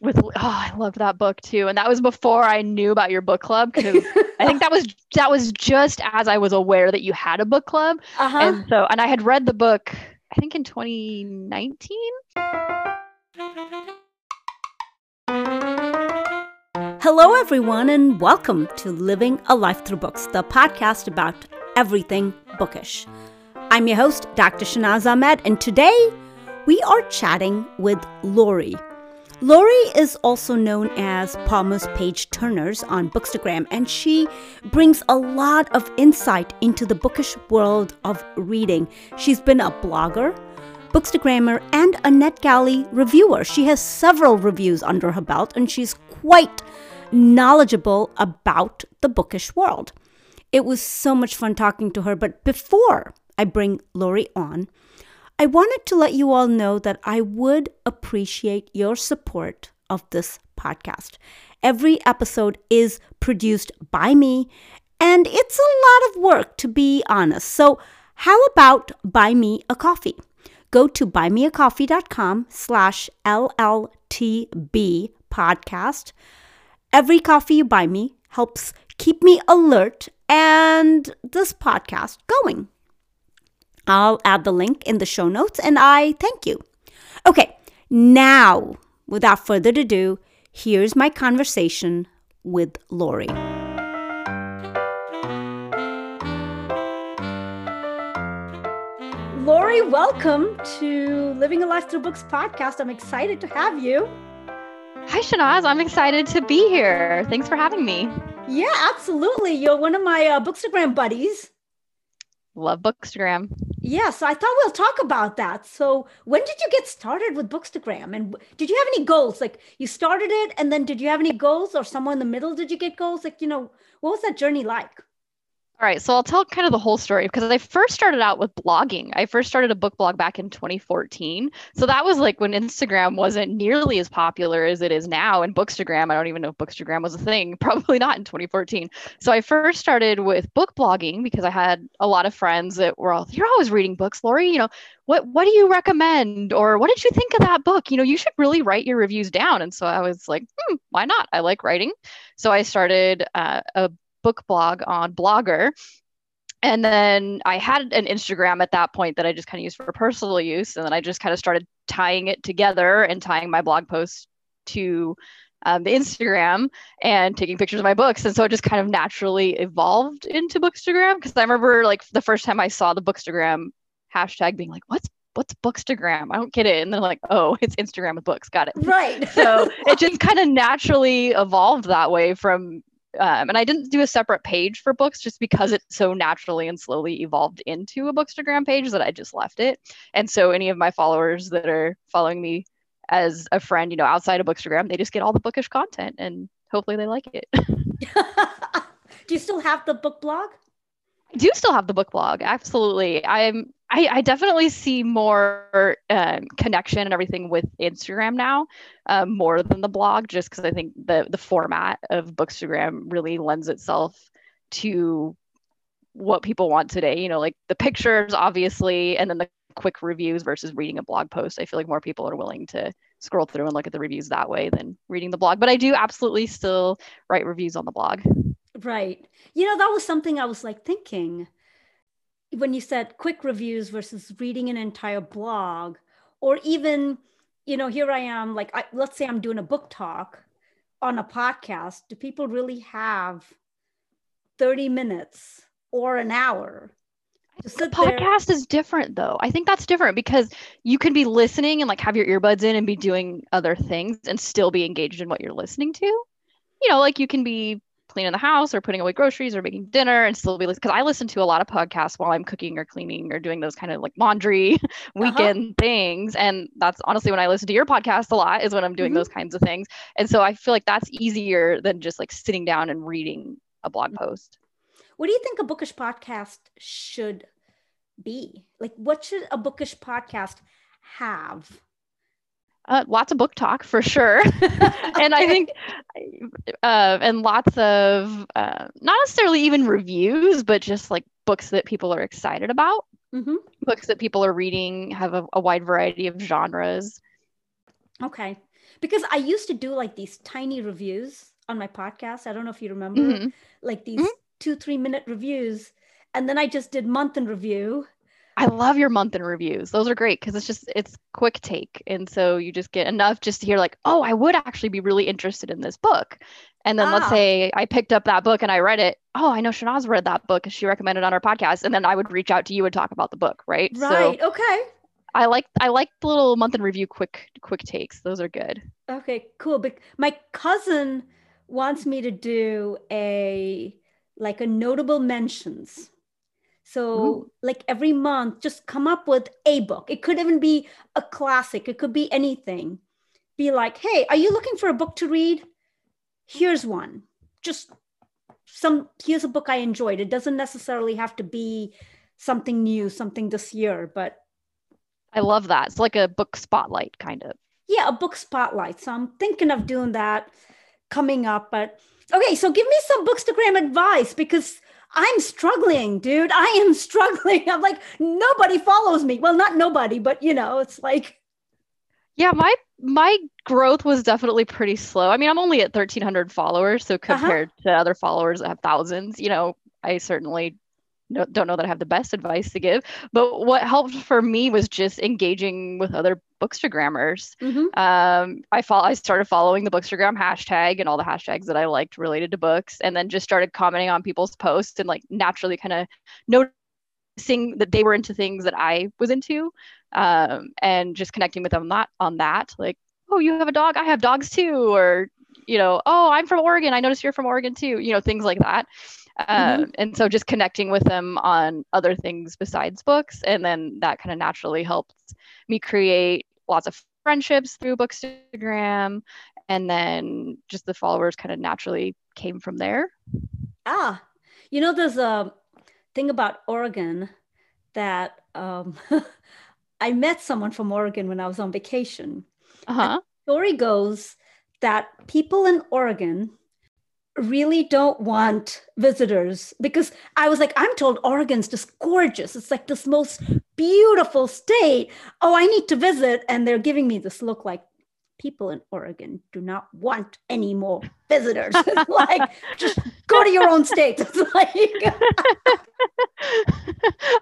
with oh I loved that book too and that was before I knew about your book club because I think that was that was just as I was aware that you had a book club uh-huh. and so and I had read the book I think in 2019 Hello everyone and welcome to Living a Life Through Books the podcast about everything bookish I'm your host Dr. Shanaz Ahmed and today we are chatting with Lori Lori is also known as Palmer's Page Turners on Bookstagram, and she brings a lot of insight into the bookish world of reading. She's been a blogger, bookstagrammer, and a NetGalley reviewer. She has several reviews under her belt, and she's quite knowledgeable about the bookish world. It was so much fun talking to her, but before I bring Lori on, I wanted to let you all know that I would appreciate your support of this podcast. Every episode is produced by me, and it's a lot of work, to be honest. So, how about buy me a coffee? Go to buymeacoffee.com slash LLTB podcast. Every coffee you buy me helps keep me alert and this podcast going. I'll add the link in the show notes and I thank you. Okay, now, without further ado, here's my conversation with Lori. Lori, welcome to Living a Life Through Books podcast. I'm excited to have you. Hi, Shanaz. I'm excited to be here. Thanks for having me. Yeah, absolutely. You're one of my uh, Bookstagram buddies. Love Bookstagram. Yeah, so I thought we'll talk about that. So, when did you get started with Bookstagram? And did you have any goals? Like, you started it, and then did you have any goals, or somewhere in the middle did you get goals? Like, you know, what was that journey like? All right, so I'll tell kind of the whole story because I first started out with blogging. I first started a book blog back in 2014. So that was like when Instagram wasn't nearly as popular as it is now. And Bookstagram, I don't even know if Bookstagram was a thing, probably not in 2014. So I first started with book blogging because I had a lot of friends that were all, you're always reading books, Lori. You know, what what do you recommend? Or what did you think of that book? You know, you should really write your reviews down. And so I was like, hmm, why not? I like writing. So I started uh, a book blog on Blogger. And then I had an Instagram at that point that I just kind of used for personal use. And then I just kind of started tying it together and tying my blog posts to um, the Instagram and taking pictures of my books. And so it just kind of naturally evolved into Bookstagram. Because I remember like the first time I saw the Bookstagram hashtag being like, what's what's Bookstagram? I don't get it. And then like, oh, it's Instagram with books. Got it. Right. so it just kind of naturally evolved that way from um, and I didn't do a separate page for books just because it so naturally and slowly evolved into a Bookstagram page that I just left it. And so any of my followers that are following me as a friend, you know, outside of Bookstagram, they just get all the bookish content and hopefully they like it. do you still have the book blog? I do still have the book blog. Absolutely. I'm I, I definitely see more um, connection and everything with Instagram now, um, more than the blog, just because I think the the format of Bookstagram really lends itself to what people want today. You know, like the pictures, obviously, and then the quick reviews versus reading a blog post. I feel like more people are willing to scroll through and look at the reviews that way than reading the blog. But I do absolutely still write reviews on the blog. Right. You know, that was something I was like thinking when you said quick reviews versus reading an entire blog or even you know here i am like I, let's say i'm doing a book talk on a podcast do people really have 30 minutes or an hour the podcast there? is different though i think that's different because you can be listening and like have your earbuds in and be doing other things and still be engaged in what you're listening to you know like you can be cleaning the house or putting away groceries or making dinner and still be like, because I listen to a lot of podcasts while I'm cooking or cleaning or doing those kind of like laundry weekend uh-huh. things. And that's honestly when I listen to your podcast a lot is when I'm doing mm-hmm. those kinds of things. And so I feel like that's easier than just like sitting down and reading a blog post. What do you think a bookish podcast should be? Like, what should a bookish podcast have? Uh, lots of book talk for sure and i think uh, and lots of uh, not necessarily even reviews but just like books that people are excited about mm-hmm. books that people are reading have a, a, wide variety of genres okay because I used to do like these tiny reviews on my podcast. I don't know if you remember, Mhm. like these Mhm. two, three minute reviews. And then I just did month in review. I love your month in reviews. Those are great because it's just it's quick take. And so you just get enough just to hear like, oh, I would actually be really interested in this book. And then let's Ah. say I picked up that book and I read it. Oh, I know Shanaz read that book. Because she recommended on our podcast. And then I would reach out to you and talk about the book, right? Right. So okay. I like I like the little month in review quick quick takes. Those are good. Okay, cool. But my cousin wants me to do a like a notable mentions. So Ooh. like every month, just come up with a book. It could even be a classic. It could be anything. Be like, hey, are you looking for a book to read? Here's one. Just some here's a book I enjoyed. It doesn't necessarily have to be something new, something this year, but I love that. It's like a book spotlight kind of. yeah, a book spotlight. So I'm thinking of doing that coming up. But okay, so give me some bookstagram advice because I'm struggling, dude. I am struggling. I'm like, nobody follows me. Well, not nobody, but you know, it's like, Yeah, my my growth was definitely pretty slow. I mean, I'm only at 1300 followers, so uh-huh. compared to other followers that have thousands, you know, I certainly don't know that I have the best advice to give. But what helped for me was just engaging with other bookstagrammers. mhm. Um, I follow, I started following the bookstagram hashtag and all the hashtags that I liked related to books, and then just started commenting on people's posts and like naturally kind of noticing that they were into things that I was into, um, and just connecting with them not on that. Like, oh, you have a dog, I have dogs too, or you know, oh, I'm from Oregon, I noticed you're from Oregon too, you know, things like that. Um, and so just connecting with them on other things besides books, and then that kind of naturally helped me create lots of friendships through Bookstagram, and then just the followers kind of naturally came from there. ah, you know, there's a thing about Oregon that um, I met someone from Oregon when I was on vacation. Uh huh. story goes that people in Oregon really don't want visitors because I was like, I'm told Oregon's just gorgeous. It's like this most beautiful state. Oh, I need to visit. And they're giving me this look like people in Oregon do not want any more visitors. It's like, just go to your own state. It's like,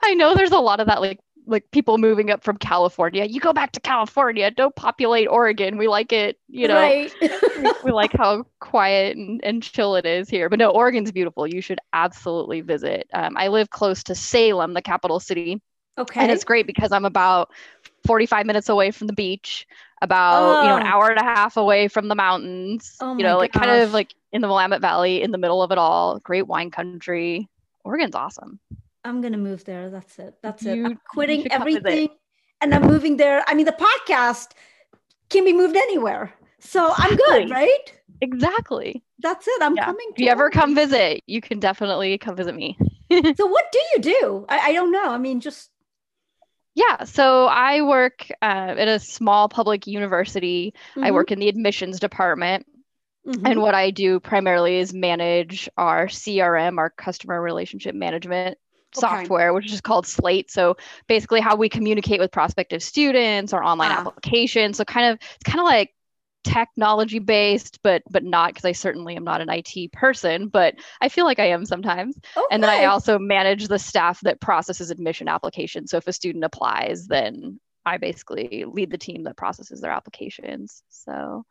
I know there's a lot of that, like like people moving up from California. You go back to California. Don't populate Oregon. We like it. You know, right. we, like how quiet and, and chill it is here. But no, Oregon's beautiful. You should absolutely visit. Um, I live close to Salem, the capital city, okay. and it's great because I'm about 45 minutes away from the beach, about you know an Oh. hour and a half away from the mountains. Oh you know, like kind of like in the Willamette Valley, in the middle of it all. Great wine country. Oregon's awesome. I'm gonna move there. That's it. That's it. I'm quitting everything and I'm moving there. I mean, the podcast can be moved anywhere. So I'm good, right? Exactly. That's it. I'm Yeah. coming. If you ever come visit, you can definitely come visit me. So what do you do? I, I don't know. I mean, just Yeah, so I work uh, at a small public university. I Mhm, work in the admissions department. mhm. And what I do primarily is manage our CRM, our customer relationship management Okay. software, which is called Slate. So basically how we communicate with prospective students or online Ah. applications. So kind of it's kind of like technology based, but but not because I certainly am not an IT person, but I feel like I am sometimes. And then I also manage the staff that processes admission applications. So if a student applies, then I basically lead the team that processes their applications. So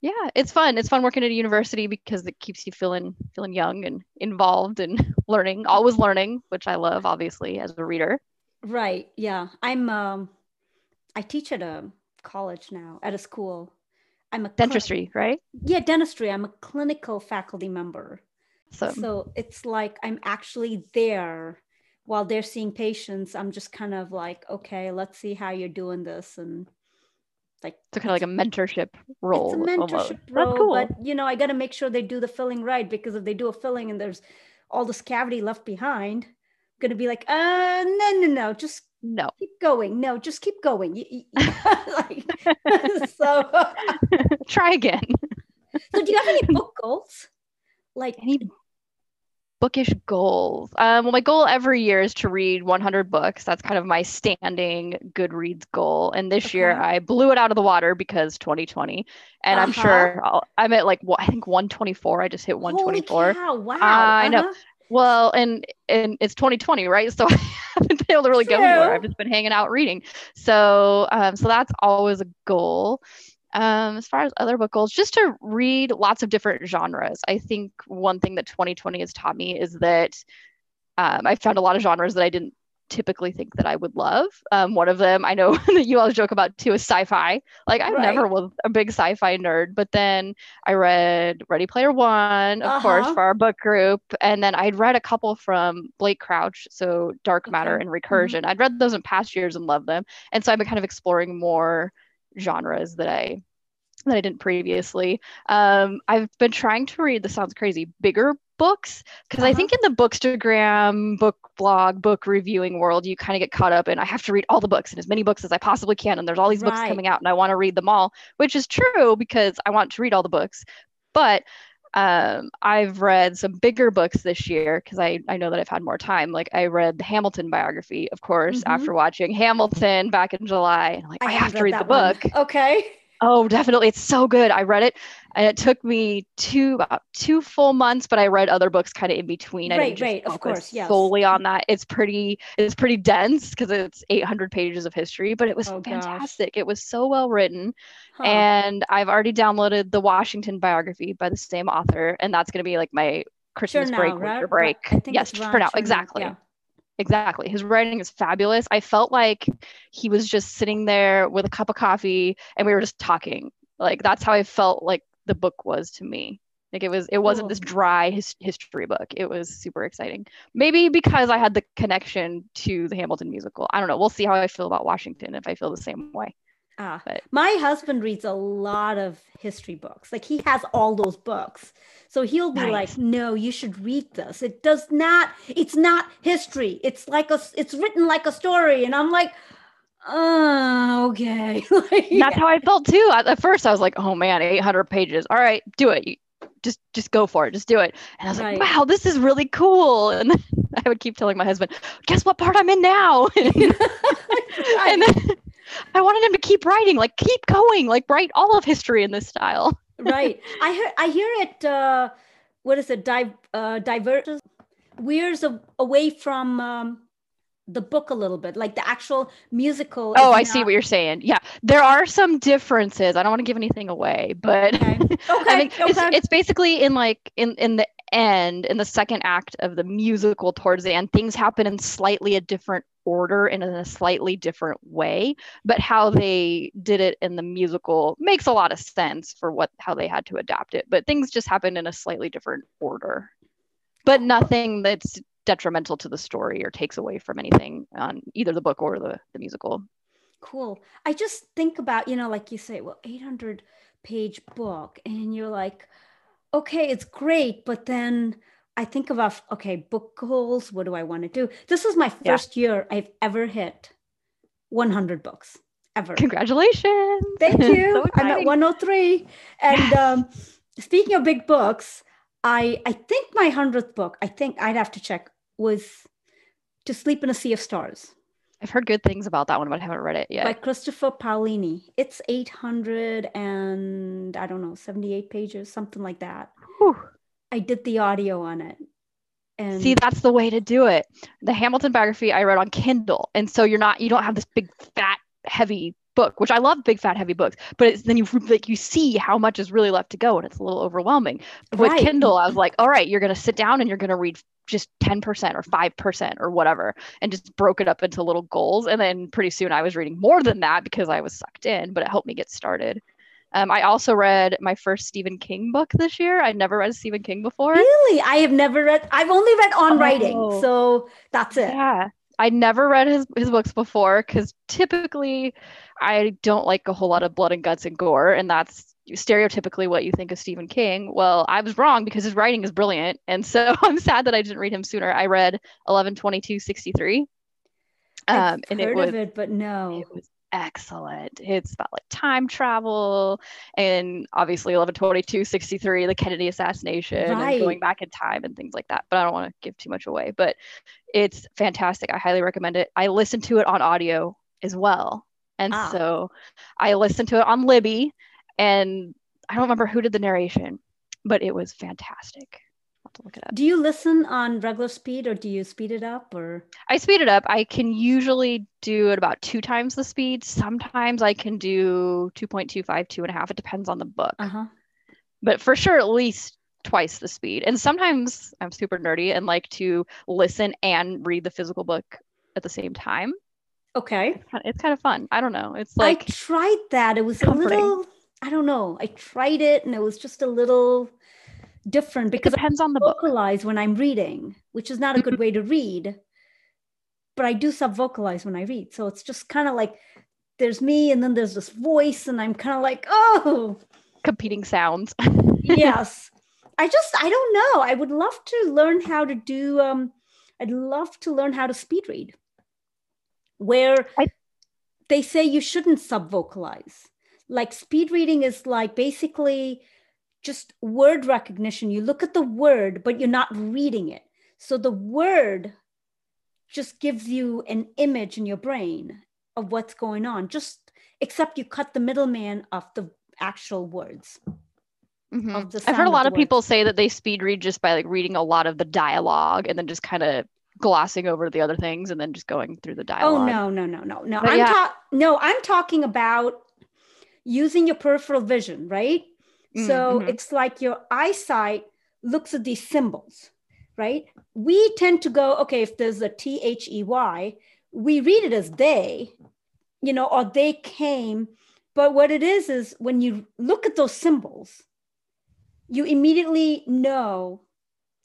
yeah, it's fun. It's fun working at a university because it keeps you feeling feeling young and involved and learning, always learning, which I love obviously as a reader. right. Yeah. I'm. Um, I teach at a college now, at a school. I'm a Dentistry, right? yeah, dentistry. I'm a clinical faculty member. So So it's like I'm actually there while they're seeing patients. I'm just kind of like, okay, let's see how you're doing this. And like, it's kind of like a mentorship role. it's a mentorship That's role, cool. but you know, I got to make sure they do the filling right because if they do a filling and there's all this cavity left behind, I'm gonna be like, uh, no, no, no, just no. keep going. No, just keep going. Like, so, Try again. so do you have any book goals? Like, Any bookish goals. Um, well, my goal every year is to read 100 books. That's kind of my standing Goodreads goal. And this okay. year I blew it out of the water because 2020. And uh-huh. I'm sure I'll, I'm at like well, I think 124. I just hit 124. Wow! Uh, I know. Uh-huh. Well, and and it's 2020, right? So I haven't been able to really True. go anywhere. I've just been hanging out reading. So um, so that's always a goal. Um, as far as other book goals, just to read lots of different genres. I think one thing that 2020 has taught me is that um, I found a lot of genres that I didn't typically think that I would love. Um, one of them I know that you always joke about too is sci-fi. Like I right. never was a big sci-fi nerd, but then I read Ready Player One, of uh-huh. course, for our book group, and then I'd read a couple from Blake Crouch, so Dark Matter okay. and mm-hmm. Recursion. Mm-hmm. I'd read those in past years and loved them, and so I've been kind of exploring more genres that I that I didn't previously. Um, I've been trying to read. This sounds crazy. Bigger books because uh-huh. I think in the bookstagram, book blog, book reviewing world, you kind of get caught up in I have to read all the books and as many books as I possibly can, and there's all these right. books coming out, and I want to read them all, which is true because I want to read all the books, but um, I've read some bigger books this year because I, I know that I've had more time. Like I read the Hamilton biography, of course, mm-hmm. after watching Hamilton back in July. And like, I, I have to read the book. Okay. Oh, definitely. It's so good. I read it and it took me two about two full months, but I read other books kind of in between. I right, right, of course, yeah. Solely on that. It's pretty it's pretty dense because it's 800 pages of history, but it was oh, fantastic. Gosh. It was so well written. Huh. And I've already downloaded the Washington biography by the same author, and that's going to be like my Christmas sure break, now, winter break. Yes, for now, exactly. Yeah. Exactly. His writing is fabulous. I felt like he was just sitting there with a cup of coffee and we were just talking. Like that's how I felt like the book was to me. Like it was it wasn't this oh. dry his, history book. It was super exciting. Maybe because I had the connection to the Hamilton musical. I don't know. We'll see how I feel about Washington if I feel the same way. Ah, but. my husband reads a lot of history books. Like he has all those books. So he'll be nice. like, "No, you should read this. It does not it's not history. It's like a it's written like a story." And I'm like, "Oh, okay." like, That's how I felt too. At first I was like, "Oh man, 800 pages. All right, do it. just just go for it. Just do it." And I was right. like, "Wow, this is really cool." And then I would keep telling my husband, "Guess what part I'm in now?" and then I wanted him to keep writing, like keep going, like write all of history in this style. right. I hear I hear it. Uh, what is it? Dive uh, diverges, wears a, away from um, the book a little bit, like the actual musical. Oh, I not... see what you're saying. Yeah, there are some differences. I don't want to give anything away, but okay. okay. I mean, okay. It's, it's basically in like in in the end, in the second act of the musical towards the end, things happen in slightly a different order and in a slightly different way but how they did it in the musical makes a lot of sense for what how they had to adapt it but things just happened in a slightly different order. But nothing that's detrimental to the story or takes away from anything on either the book or the, the musical. Cool. I just think about you know like you say well 800 page book and you're like okay it's great but then I think about okay, book goals. What do I want to do? This is my first yeah. year I've ever hit 100 books ever. Congratulations! Thank you. so I'm at 103. And um, speaking of big books, I I think my hundredth book. I think I'd have to check was To Sleep in a Sea of Stars. I've heard good things about that one, but I haven't read it yet. By Christopher Paolini. It's 800 and I don't know, 78 pages, something like that. Whew. I did the audio on it. And see, that's the way to do it. The Hamilton biography I read on Kindle. And so you're not, you don't have this big, fat, heavy book, which I love big, fat, heavy books, but it's then you like you see how much is really left to go and it's a little overwhelming. With right. Kindle, I was like, all right, you're going to sit down and you're going to read just 10% or 5% or whatever and just broke it up into little goals and then pretty soon i was reading more than that because i was sucked in but it helped me get started um, I also read my first Stephen King book this year. I'd never read Stephen King before. Really? I have never read, I've only read on oh. writing. So that's it. Yeah. I never read his, his books before because typically I don't like a whole lot of blood and guts and gore. And that's stereotypically what you think of Stephen King. Well, I was wrong because his writing is brilliant. And so I'm sad that I didn't read him sooner. I read 11/22/63. Um, and heard it was, of it, but no. It was excellent. It's about like time travel and obviously 1122, 63, the Kennedy assassination Right. and going back in time and things like that. But I don't want to give too much away. But it's fantastic. I highly recommend it. I listened to it on audio as well. And Ah. so I listened to it on Libby and I don't remember who did the narration, but it was fantastic. Have to look it up. Do you listen on regular speed or do you speed it up or? I speed it up. I can usually do it about two times the speed. Sometimes I can do 2.25, two and a half. It depends on the book. Uh huh. But for sure, at least twice the speed. And sometimes I'm super nerdy and like to listen and read the physical book at the same time. Okay. It's kind of, it's kind of fun. I don't know. It's like I tried that. It was comforting. a little, I don't know. I tried it and it was just a little different it because I depends on the book. vocalize when I'm reading, which is not a good way to read. But I do sub vocalize when I read. So it's just kind of like there's me and then there's this voice, and I'm kind of like, oh, Competing sounds. yes. I just, I don't know. I would love to learn how to do, um, I'd love to learn how to speed read where I- they say you shouldn't sub vocalize. Like speed reading is like basically just word recognition. You look at the word, but you're not reading it. So the word just gives you an image in your brain of what's going on, just except you cut the middleman of the actual words. Mhm. I've heard a lot the of people say that they speed read just by like reading a lot of the dialogue and then just kind of glossing over the other things and then just going through the dialogue. Oh no, no, no, no, no. But I'm yeah. ta- no, I'm talking about using your peripheral vision, right? Mm, so mhm. it's like your eyesight looks at these symbols, right? We tend to go, okay, if there's a T H E Y, we read it as they, you know, or they came. But what it is is when you look at those symbols, you immediately know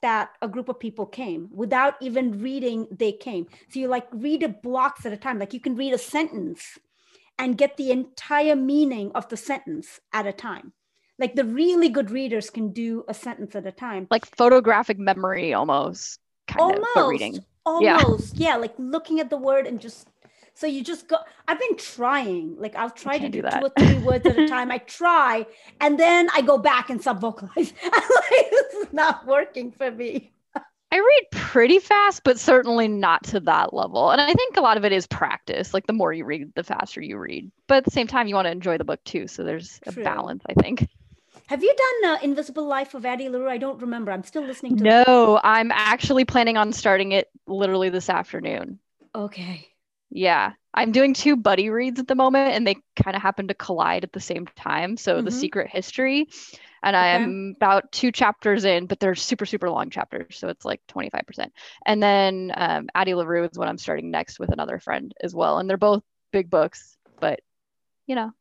that a group of people came without even reading they came. So you like read it blocks at a time. Like you can read a sentence and get the entire meaning of the sentence at a time. Like the really good readers can do a sentence at a time. like photographic memory almost kind of reading. Yeah. Almost. Yeah. Like looking at the word and just so you just go. I've been trying. Like I'll try to do, do two or three words at a time. I try and then I go back and sub vocalize. Like, this is not working for me. I read pretty fast, but certainly not to that level. And I think a lot of it is practice. Like the more you read, the faster you read. But at the same time, you want to enjoy the book too. So there's a balance, I think. Have you done uh, Invisible Life of Addie LaRue? I don't remember. I'm still listening to No, I'm actually planning on starting it literally this afternoon. Okay. Yeah, I'm doing two buddy reads at the moment, and they kind of happen to collide at the same time. So the Mhm. secret history, and I am about two chapters in, but they're super super long chapters, so it's like 25%. And then um, Addie LaRue is what I'm starting next with another friend as well, and they're both big books, but you know,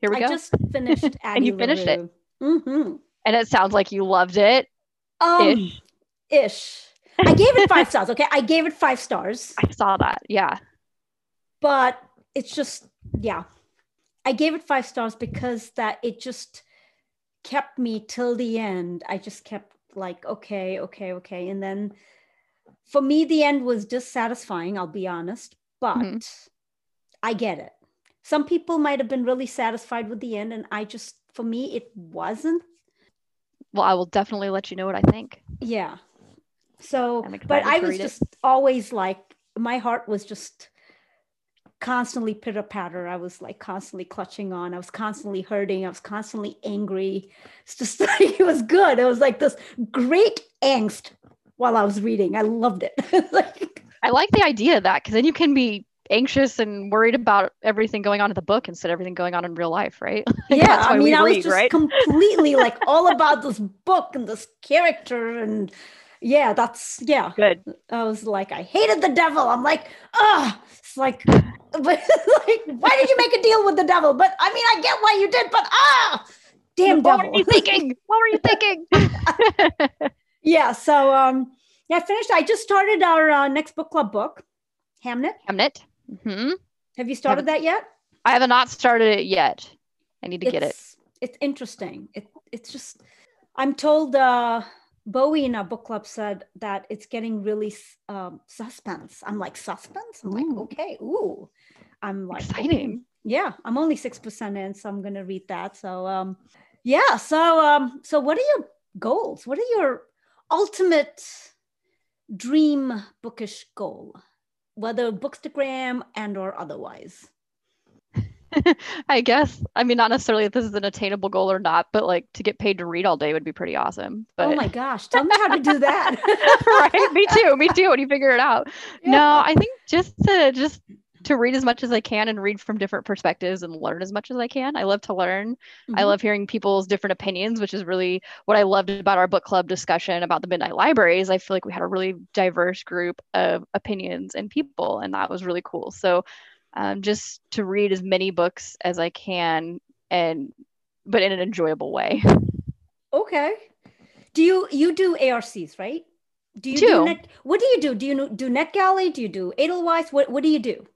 here we I go. I just finished Addie you finished it. Mm-hmm. And it sounds like you loved it. Um, Ish. ish. I gave it five stars. Okay, I gave it five stars, I saw that. Yeah. but it's just yeah. I gave it five stars because that it just kept me till the end. I just kept like okay, okay, okay, and then for me the end was dissatisfying. I'll be honest, but Mhm. I get it. Some people might have been really satisfied with the end, and I just for me it wasn't. Well, I will definitely let you know what I think. Yeah. So, but I was read it. just always like, my heart was just constantly pitter patter. I was like constantly clutching on. I was constantly hurting. I was constantly angry. It's just like, it was good. It was like this great angst while I was reading. I loved it. like, I like the idea of that because then you can be anxious and worried about everything going on in the book instead of everything going on in real life, right? Like, yeah, I mean, I was just right? completely like all about this book and this character. And yeah, that's, yeah. Good. I was like, I hated the devil. I'm like, ah, it's like, but like, why did you make a deal with the devil? But I mean, I get why you did, but ah, damn what devil. were you thinking? What were you thinking? yeah. So, um, yeah, I finished. I just started our uh, next book club book, Hamnet. Hamnet. Hmm Have you started that yet? I have not started it yet. I need to get it. It's- It's interesting. It, it's just, I'm told uh, Bowie in our book club said that it's getting really um, suspense. I'm like, suspense? I'm like, Ooh. okay, ooh. I'm like, okay. Exciting. Yeah, I'm only six percent in, so I'm gonna read that. So um, yeah. So um, so what are your goals? What are your ultimate dream bookish goal, whether bookstagram and or otherwise? I guess. I mean, not necessarily if this is an attainable goal or not, but like to get paid to read all day would be pretty awesome. But... Oh my gosh, tell me how to do that. right? Me too. Me too. When you figure it out. Yeah. No, I think just to just to read as much as I can and read from different perspectives and learn as much as I can. I love to learn. Mm-hmm. I love hearing people's different opinions, which is really what I loved about our book club discussion about the Midnight Libraries. I feel like we had a really diverse group of opinions and people, and that was really cool. So um, just to read as many books as I can and but in an enjoyable way. Okay. Do you you do ARCs, right? Do you do, do net, what do you do? Do you do NetGalley? Do you do Edelweiss? What what do you do?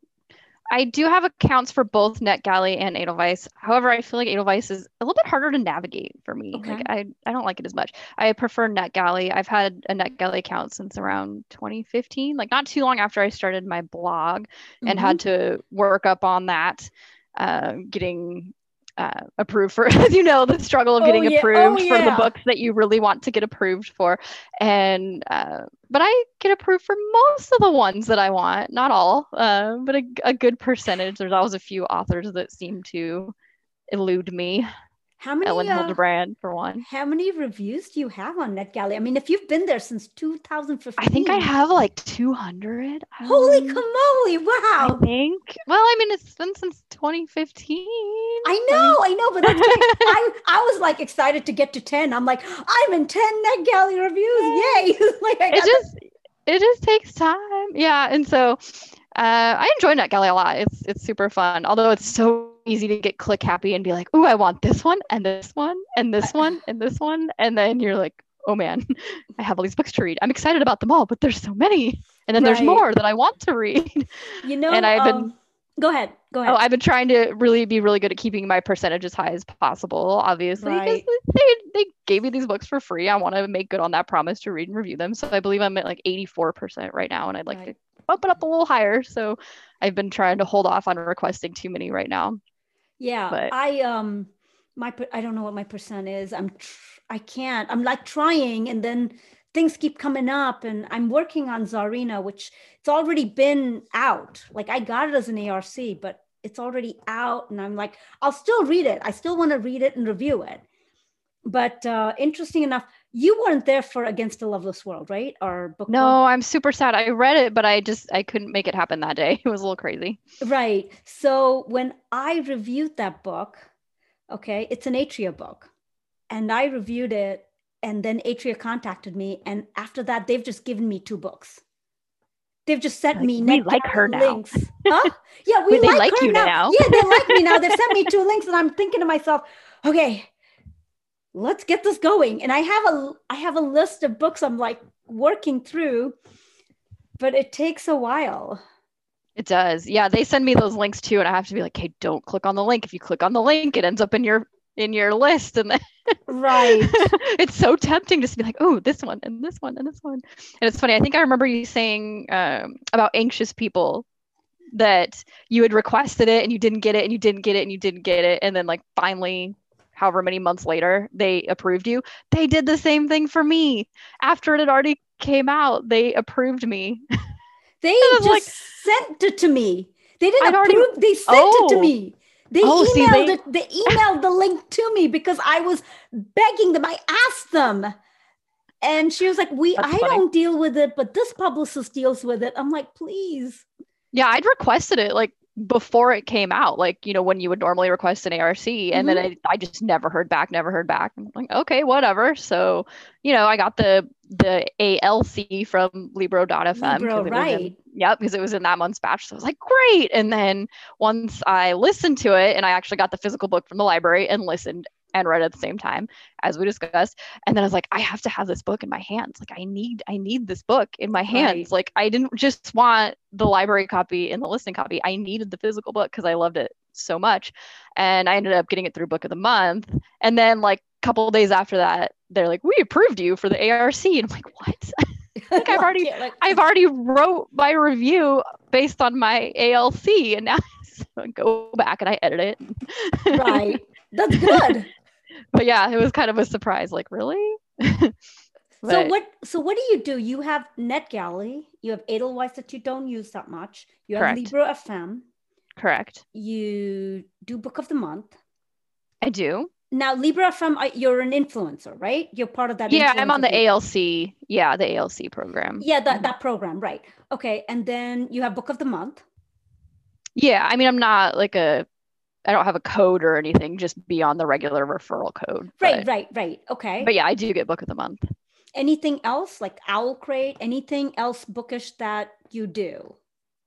I do have accounts for both NetGalley and Edelweiss. However, I feel like Edelweiss is a little bit harder to navigate for me. Okay. Like I, I don't like it as much. I prefer NetGalley. I've had a NetGalley account since around 2015, like not too long after I started my blog mm-hmm. and had to work up on that, uh, getting uh, approved for, as you know, the struggle of getting oh, yeah. approved oh, yeah. for the books that you really want to get approved for. And, uh, but I get approved for most of the ones that I want, not all, uh, but a, a good percentage. There's always a few authors that seem to elude me. How many Elin uh, Hilderbrand for one? How many reviews do you have on NetGalley? I mean, if you've been there since 2015, I think I have like 200. Holy um, camoly! Wow. I think. Well, I mean, it's been since 2015. I know, I know, but that's I I was like excited to get to 10. I'm like, I'm in 10 NetGalley reviews. Yay! like it just it just takes time. Yeah, and so uh, I enjoy NetGalley a lot. It's it's super fun. Although it's so easy to get click happy and be like, "Ooh, I want this one and this one and this one and this one," and then you're like, "Oh man, I have all these books to read. I'm excited about them all, but there's so many, and then right. there's more that I want to read." You know, and I've been. Um, go ahead. Go ahead. Oh, I've been trying to really be really good at keeping my percentage as high as possible. Obviously, right. they they gave me these books for free. I want to make good on that promise to read and review them. So I believe I'm at like 84% right now, and I'd like right. to bump it up a little higher. So I've been trying to hold off on requesting too many right now. Yeah, but I um my I don't know what my percent is. I'm tr- I can't. I'm like trying, and then things keep coming up, and I'm working on Czarina, which it's already been out. Like I got it as an ARC, but it's already out, and I'm like, I'll still read it. I still want to read it and review it. But uh, interesting enough, you weren't there for Against a Loveless World, right? Or book. No? I'm super sad. I read it, but I just I couldn't make it happen that day. It was a little crazy. Right. So when I reviewed that book, okay, it's an Atria book, and I reviewed it, and then Atria contacted me, and after that, they've just given me two books. They've just sent like, me we like her links. now. Huh? Yeah, we like, like, her now. now. Yeah, they like me now. They've sent me two links, and I'm thinking to myself, okay, let's get this going. And i have a i have a list of books i'm like working through but it takes a while. It does. Yeah they send me those links too and i have to be like hey don't click on the link. If you click on the link it ends up in your in your list. And then right. it's so tempting just to be like oh this one and this one and this one. And it's funny i think i remember you saying um, about anxious people that you had requested it and you didn't get it and you didn't get it and you didn't get it. And then like finally however many months later they approved you they did the same thing for me. After it had already came out they approved me. They just like, sent it to me. They didn't I'd approve already, they sent oh, it to oh. me. They oh, emailed see, they, it they emailed the link to me because i was begging them. I asked them. And she was like we i funny. don't deal with it but this publicist deals with it. I'm like please. Yeah i'd requested it like before it came out, like, you know, when you would normally request an ARC. And mm-hmm. then I, I just never heard back, never heard back. I'm like, okay, whatever. So, you know, I got the the ALC from Libro.fm. Libro, right. In, yep, because it was in that month's batch. So I was like, great. And then once I listened to it and I actually got the physical book from the library and listened and read at the same time as we discussed. And then i was like i have to have this book in my hands. Like i need i need this book in my hands. Right. like i didn't just want the library copy and the listening copy. I needed the physical book because i loved it so much. And i ended up getting it through book of the month. And then like a couple days after that they're like we approved you for the arc and i'm like what? Like I've already like, I've already wrote my review based on my ALC and now go back and I edit it. right. That's good. But yeah, it was kind of a surprise. Like, really? But, so what so what do you do? You have NetGalley, you have Edelweiss that you don't use that much. You have. Libro FM. Correct. You do book of the month. I do. Now Libro FM, you're an influencer, right? You're part of that. Yeah, I'm on the ALC. Yeah, the ALC program. Yeah, that mm-hmm. that program, right? Okay, and then you have book of the month. Yeah, I mean, I'm not like a I don't have a code or anything, just beyond the regular referral code. Right, but, right, right. Okay. But yeah, I do get book of the month. Anything else? Like OwlCrate anything else bookish that you do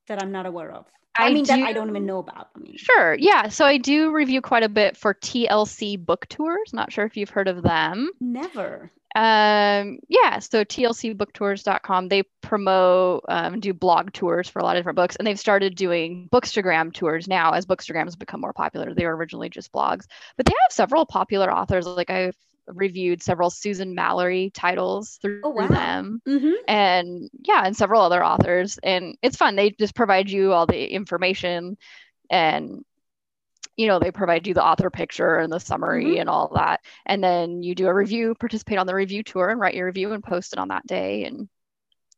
that i'm not aware of? I, I mean do, that i don't even know about i mean. Sure yeah. So i do review quite a bit for tlc book tours. Not sure if you've heard of them. Never um yeah so tlcbooktours.com they promote um, do blog tours for a lot of different books and they've started doing bookstagram tours now as bookstagram has become more popular they were originally just blogs but they have several popular authors like i've reviewed several Susan Mallery titles through oh, wow. them. Mm-hmm. And yeah, and several other authors. And it's fun. They just provide you all the information and you know, they provide you the author picture and the summary mm-hmm. and all that. And then you do a review, participate on the review tour and write your review and post it on that day. And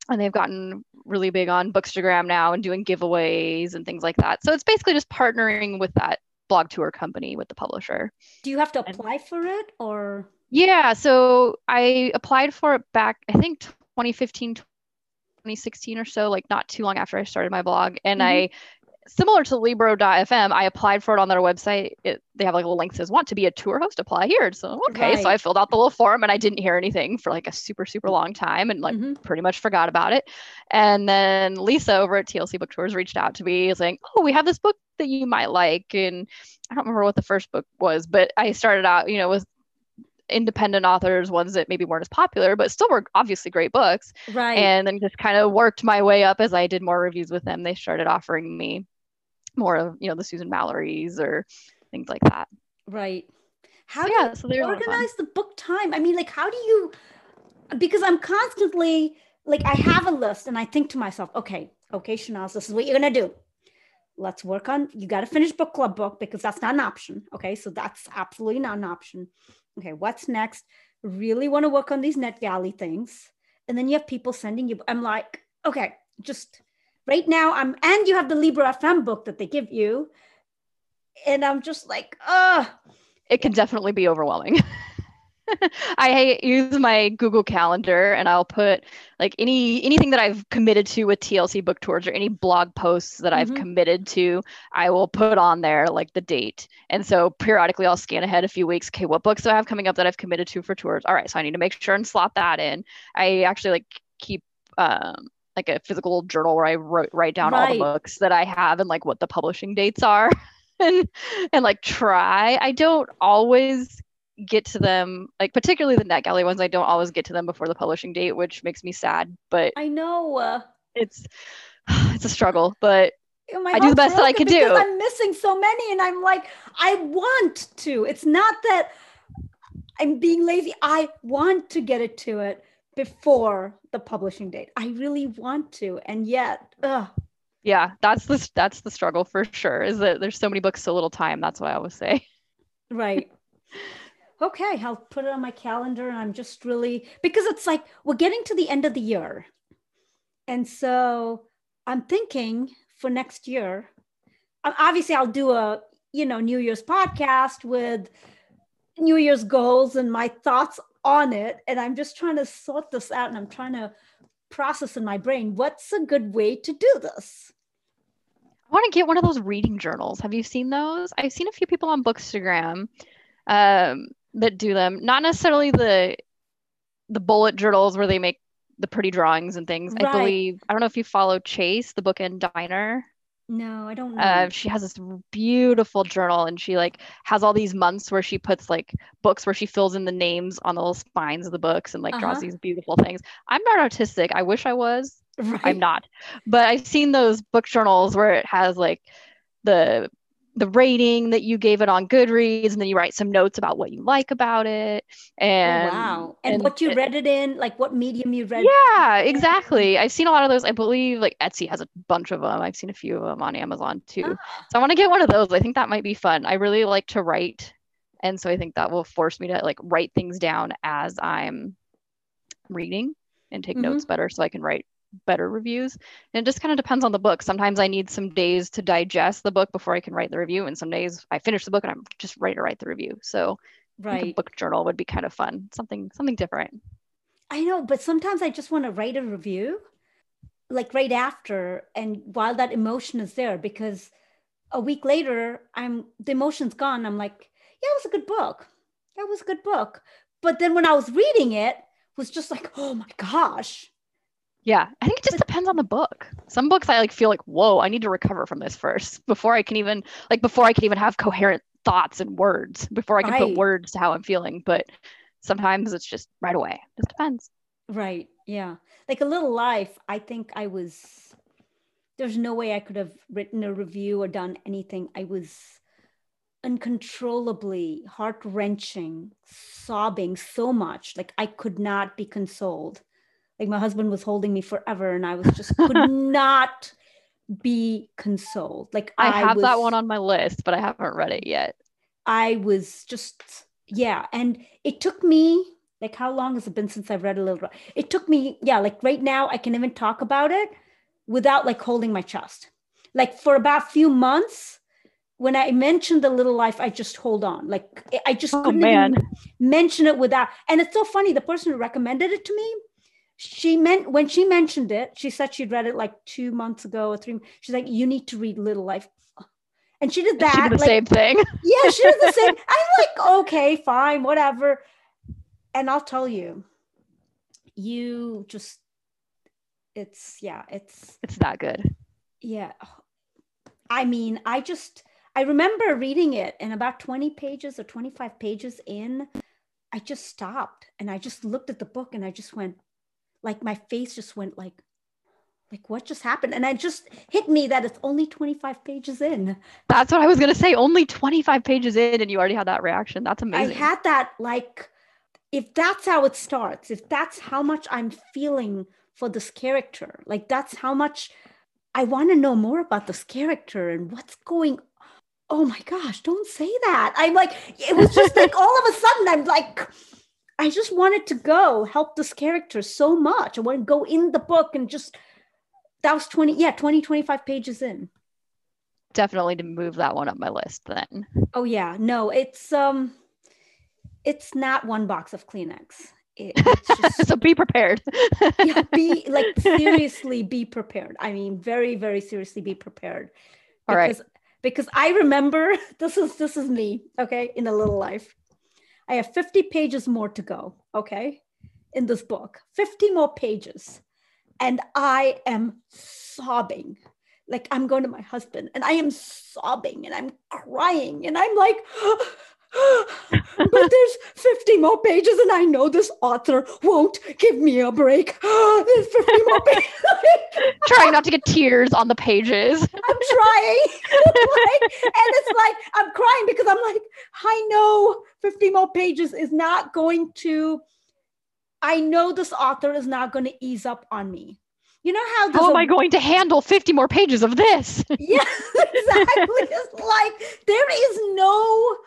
and they've gotten really big on Bookstagram now and doing giveaways and things like that. So it's basically just partnering with that blog tour company with the publisher. Do you have to apply for it or? Yeah, so I applied for it back, I think 2015, 2016 or so, like not too long after I started my blog. And mm-hmm. I, similar to Libro.fm, I applied for it on their website. It, they have like a little link that says, want to be a tour host, apply here. So, okay. Right. So I filled out the little form and I didn't hear anything for like a super, super long time and like mm-hmm. pretty much forgot about it. And then Lisa over at TLC Book Tours reached out to me saying, oh, we have this book that you might like. And I don't remember what the first book was, but I started out, you know, with independent authors, ones that maybe weren't as popular, but still were obviously great books. Right. And then just kind of worked my way up as I did more reviews with them. They started offering me more of, you know, the Susan Mallery's or things like that. Right. How so, do yeah, so you organize the book time? I mean, like, how do you, because I'm constantly, like, I have a list and I think to myself, okay, okay, Shanaz, this is what you're to do let's work on you got to finish book club book because that's not an option okay so that's absolutely not an option okay, what's next? Really want to work on these NetGalley things. And then you have people sending you, I'm like, okay, just right now I'm, and you have the Libro FM book that they give you. And I'm just like, uh It can definitely be overwhelming. I use my Google Calendar and I'll put like any anything that I've committed to with TLC book tours or any blog posts that mm-hmm. I've committed to, I will put on there like the date. And so periodically I'll scan ahead a few weeks. Okay, what books do I have coming up that I've committed to for tours? All right, so I need to make sure and slot that in. I actually like keep um like a physical journal where I wrote, write down right. all the books that I have and like what the publishing dates are. and and like try. I don't always get to them like particularly the NetGalley ones i don't always get to them before the publishing date which makes me sad but i know it's it's a struggle but oh i do the best that i can do i'm missing so many and i'm like i want to it's not that i'm being lazy i want to get it to it before the publishing date i really want to and yet ugh. yeah that's the that's the struggle for sure is that there's so many books so little time that's what i always say right okay, I'll put it on my calendar. And I'm just really, because it's like we're getting to the end of the year. And so I'm thinking for next year, obviously I'll do a, you know, New Year's podcast with New Year's goals and my thoughts on it. And I'm just trying to sort this out and I'm trying to process in my brain what's a good way to do this? I want to get one of those reading journals. Have you seen those? I've seen a few people on Bookstagram um, that do them. Not necessarily the the bullet journals where they make the pretty drawings and things. Right. I believe I don't know if you follow Chase, the bookend diner. No, I don't know. Uh, she has this beautiful journal and she like has all these months where she puts like books where she fills in the names on the little spines of the books and like uh-huh. draws these beautiful things. I'm not artistic. I wish I was. Right. I'm not. But I've seen those book journals where it has like the the rating that you gave it on Goodreads, and then you write some notes about what you like about it. Oh, And wow. And, and what you read it in, like what medium you read. yeah, exactly. I've seen a lot of those. I believe like Etsy has a bunch of them. I've seen a few of them on Amazon too. Ah, So I want to get one of those. I think that might be fun. I really like to write. And so I think that will force me to like write things down as I'm reading and take Mhm. notes better so I can write better reviews. And it just kind of depends on the book. Sometimes I need some days to digest the book before I can write the review. And some days I finish the book and I'm just ready to write the review. So I think a right. book journal would be kind of fun. Something something different. I know, but sometimes I just want to write a review, like right after, and while that emotion is there, because a week later, I'm the emotion's gone. I'm like, yeah, it was a good book. That was a good book. But then when I was reading it, it was just like, oh my gosh. Yeah, I think it just depends on the book. Some books I like feel like, whoa, I need to recover from this first before I can even like before I can even have coherent thoughts and words, before I can Right. put words to how I'm feeling. But sometimes it's just right away. Just depends. Right. Yeah. Like a little life, I think I was there's no way I could have written a review or done anything. I was uncontrollably heart-wrenching, sobbing so much. Like I could not be consoled. Like my husband was holding me forever and I was just could not be consoled. Like I, have that one on my list, but I haven't read it yet. I was just, yeah. And it took me, like, how long has it been since I've read a little? It took me, yeah, like right now, I can even talk about it without like holding my chest. Like for about a few months, when I mentioned the little life, I just hold on. Like I- I just Oh couldn't mention it without. And it's so funny. The person who recommended it to me, she meant when she mentioned it, she said she'd read it like two months ago or three. She's like, "You need to read Little Life," and she did that. She did the like, same thing. yeah, she did the same. I'm like, okay, fine, whatever. And I'll tell you, you just, it's, yeah, it's, It's that good. yeah. I mean, I just, I remember reading it and about 20 pages or 25 pages in, I just stopped and I just looked at the book and I just went, like, my face just went like, like what just happened? And it just hit me that it's only 25 pages in. That's what I was gonna say. Only 25 pages in, and you already had that reaction. That's amazing. I had that like if that's how it starts, if that's how much I'm feeling for this character, like that's how much I want to know more about this character and what's going Oh my gosh, don't say that. I'm like it was just like all of a sudden I'm like I just wanted to go help this character so much. I want to go in the book and just that was 20 yeah, 20 25 pages in. Definitely to move that one up my list then. Oh yeah, no, it's um, it's not one box of Kleenex. It, it's just so be prepared. yeah, be like seriously be prepared. I mean, very very seriously be prepared. All right. Because because I remember this is this is me, okay, in a little life. I have 50 pages more to go, okay, in this book. 50 more pages. And I am sobbing. Like I'm going to my husband and I am sobbing and I'm crying and I'm like but there's 50 more pages and I know this author won't give me a break. there's 50 more pages. Trying not to get tears on the pages. I'm trying. like, and it's like I'm crying because I'm like, I know 50 more pages is not going to, I know this author is not going to ease up on me. You know how How am a- I going to handle 50 more pages of this? yeah, exactly. It's like there is no,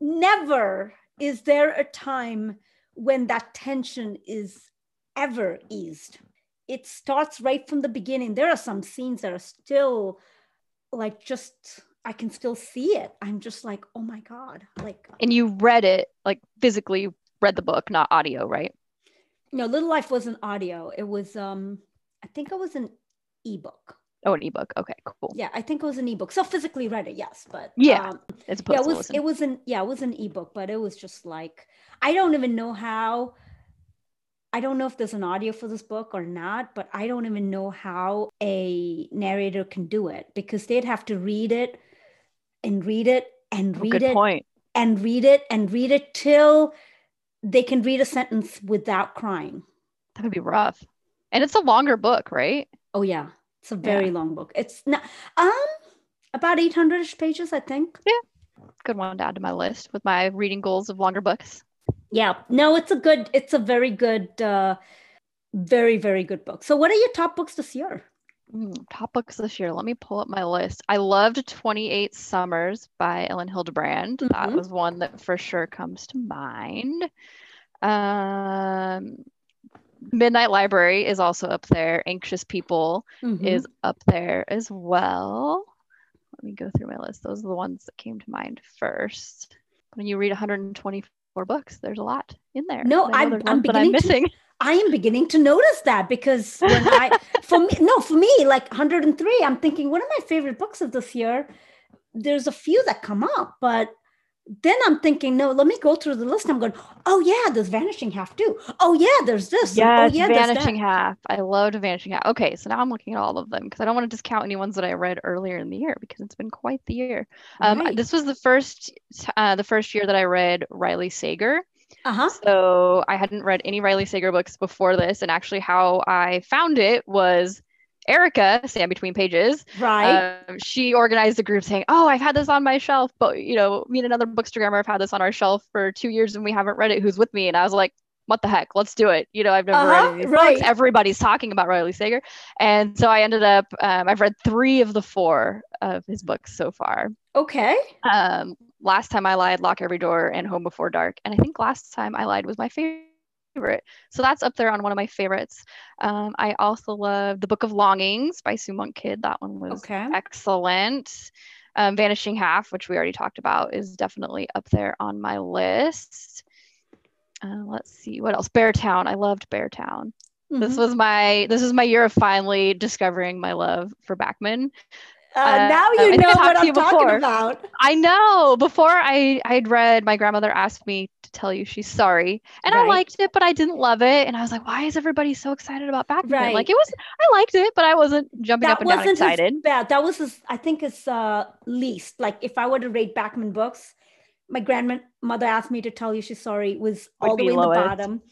never is there a time when that tension is ever eased. It starts right from the beginning. There are some scenes that are still like just, I can still see it. I'm just like, oh my God. Like, And you read it, like physically read the book, not audio, right? no, Little Life wasn't audio. It was, um, I think it was an ebook. Oh, an ebook. Okay, cool. Yeah, I think it was an ebook. So physically read it, yes, but Yeah, um, opposed yeah, it was it was an yeah, it was an ebook, but it was just like I don't even know how I don't know if there's an audio for this book or not, but I don't even know how a narrator can do it because they'd have to read it and read it and Oh, read good it point. and read it and read it till they can read a sentence without crying. That would be rough. And it's a longer book, right? Oh yeah, it's a very Yeah. long book. It's not um about 800ish pages, I think. Yeah. Good one to add to my list with my reading goals of longer books. Yeah. No, it's a good, it's a very good, uh, very, very good book. So what are your top books this year? Mm, top books this year. Let me pull up my list. I loved 28 Summers by Elin Hilderbrand. Mm-hmm. That was one that for sure comes to mind. Um, Midnight Library is also up there. Anxious People mm-hmm. is up there as well. Let me go through my list. Those are the ones that came to mind first. When you read 124 books, there's a lot in there. No, I'm, I'm beginning I'm missing. To, I am beginning to notice that because when I, for me, no, for me, like 103, I'm thinking one of my favorite books of this year. There's a few that come up, but then I'm thinking, no, let me go through the list. I'm going, oh yeah, there's Vanishing Half too. Oh yeah, there's this. Yes, oh, yeah, Vanishing Half. I loved Vanishing Half. Okay, so now I'm looking at all of them because I don't want to discount any ones that I read earlier in the year because it's been quite the year. Um, right. This was the first, uh, the first year that I read Riley Sager. Uh-huh. So I hadn't read any Riley Sager books before this, and actually, how I found it was Erica, Stand Between Pages, right? Um, she organized a group saying, "Oh, I've had this on my shelf, but you know, me and another bookstagrammer have had this on our shelf for two years and we haven't read it. Who's with me?" And I was like, "What the heck? Let's do it!" You know, I've never uh-huh, read any right. books. Everybody's talking about Riley Sager, and so I ended up. Um, I've read three of the four of his books so far. Okay. Um, last time I lied, Lock Every Door, and Home Before Dark, and I think last time I lied was my favorite favorite. So that's up there on one of my favorites. Um, I also love The Book of Longings by Sue Monk Kidd. That one was okay. excellent. Um, Vanishing Half, which we already talked about, is definitely up there on my list. Uh, let's see what else. Beartown. I loved Beartown. Mm-hmm. This was my this was my year of finally discovering my love for Backman. Uh, uh, now you know what I'm talking about. I know. Before I I'd read, my grandmother asked me to tell you she's sorry, and right. I liked it, but I didn't love it. And I was like, why is everybody so excited about Backman? Right. Like it was, I liked it, but I wasn't jumping that up and down excited. bad. That was his, I think his uh, least. Like if I were to rate Backman books, my grandmother asked me to tell you she's sorry was Would all the way in the bottom,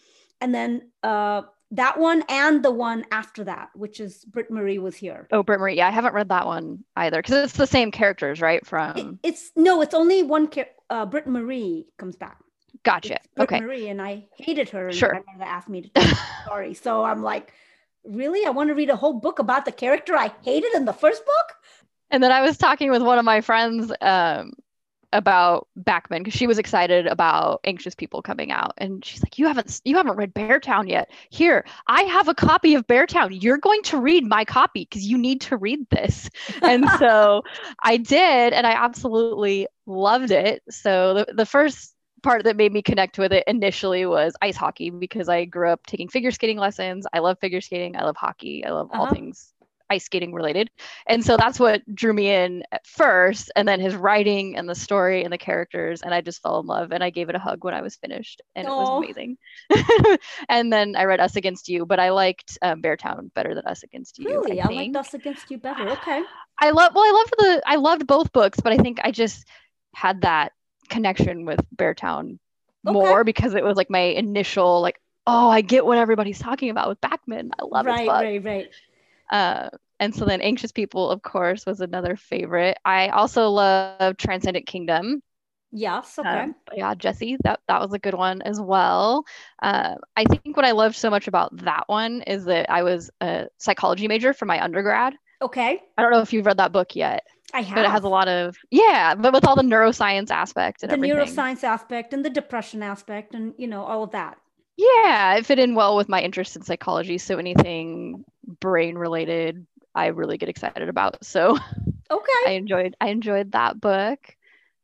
and then uh, that one and the one after that, which is Britt Marie was here. Oh, Britt Marie. Yeah, I haven't read that one either because it's the same characters, right? From it, it's no, it's only one. Char- uh, Britt Marie comes back. Gotcha. okay. Marie and I hated her. And sure. My asked me to tell her sorry, so I'm like, really? I want to read a whole book about the character I hated in the first book. And then I was talking with one of my friends um, about Backman because she was excited about Anxious People coming out, and she's like, "You haven't you haven't read Beartown yet. Here, I have a copy of Beartown. You're going to read my copy because you need to read this." and so I did, and I absolutely loved it. So the the first part that made me connect with it initially was ice hockey because I grew up taking figure skating lessons. I love figure skating. I love hockey. I love uh-huh. all things ice skating related. And so that's what drew me in at first. And then his writing and the story and the characters. And I just fell in love and I gave it a hug when I was finished. And Aww. it was amazing. and then I read Us Against You, but I liked um, Beartown better than Us Against You. Really? I, I liked Us Against You better. Okay. I love, well, I loved the, I loved both books, but I think I just had that connection with Beartown okay. more because it was like my initial, like, oh, I get what everybody's talking about with Backman I love right, it. Right, right, right. Uh, and so then Anxious People, of course, was another favorite. I also love Transcendent Kingdom. Yes. Okay. Um, yeah, Jesse, that that was a good one as well. Uh, I think what I loved so much about that one is that I was a psychology major for my undergrad. Okay. I don't know if you've read that book yet. I have. But it has a lot of yeah, but with all the neuroscience aspect and the everything. neuroscience aspect and the depression aspect and you know all of that. Yeah, it fit in well with my interest in psychology. So anything brain related, I really get excited about. So okay, I enjoyed I enjoyed that book.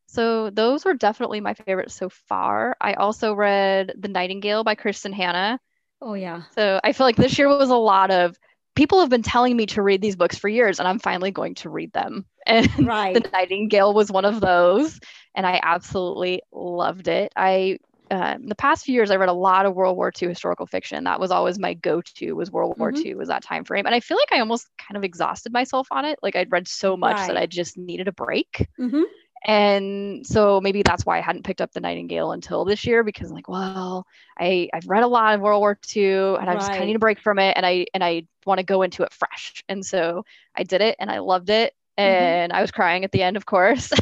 So those were definitely my favorites so far. I also read The Nightingale by Kristin Hannah. Oh yeah. So I feel like this year was a lot of people have been telling me to read these books for years and I'm finally going to read them. And right. The Nightingale was one of those and I absolutely loved it. I um, the past few years, I read a lot of World War II historical fiction. That was always my go-to. Was World War mm-hmm. II was that time frame, and I feel like I almost kind of exhausted myself on it. Like I'd read so much right. that I just needed a break. Mm-hmm. And so maybe that's why I hadn't picked up the Nightingale until this year because I'm like, well, I I've read a lot of World War II and I just kind of need a break from it, and I and I want to go into it fresh. And so I did it, and I loved it, mm-hmm. and I was crying at the end, of course.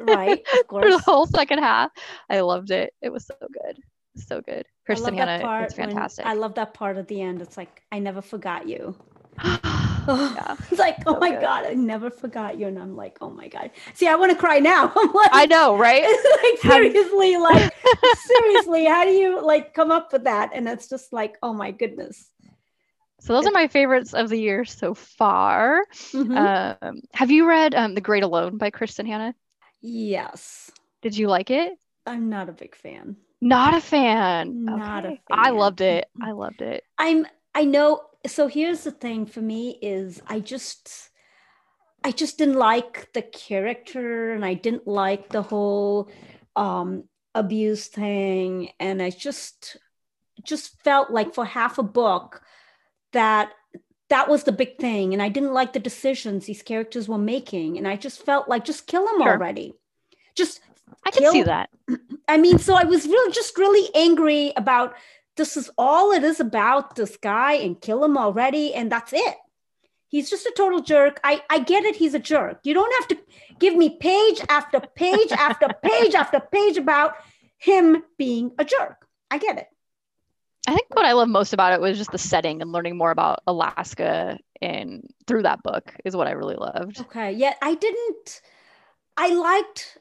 Right, of For the whole second half. I loved it. It was so good. So good. Kristin love that Hannah part is when- fantastic. I love that part at the end. It's like I never forgot you. yeah. It's like, oh my good. god, I never forgot you, and I'm like, oh my god. See, I want to cry now. I'm like, I know, right? it's like seriously, like seriously, how do you like come up with that? And it's just like, oh my goodness. So those are my favorites of the year so far. Mhm. Um, have you read um, The Great Alone by Kristin Hannah? yes, Did you like it? I'm not a big fan. Not a fan. Not a Okay. I loved it. I loved it. I'm. I know. So here's the thing for me is I just. I just didn't like the character, and I didn't like the whole um, abuse thing, and I just just felt like for half a book that that was the big thing and i didn't like the decisions these characters were making and i just felt like just kill them Sure. already just I can see that. i mean so i was really just really angry about this is all it is about this guy and kill him already and that's it he's just a total jerk i i get it he's a jerk you don't have to give me page after page after page after page about him being a jerk i get it I think what I love most about it was just the setting and learning more about Alaska and through that book is what I really loved. Okay. Yeah, I didn't. I liked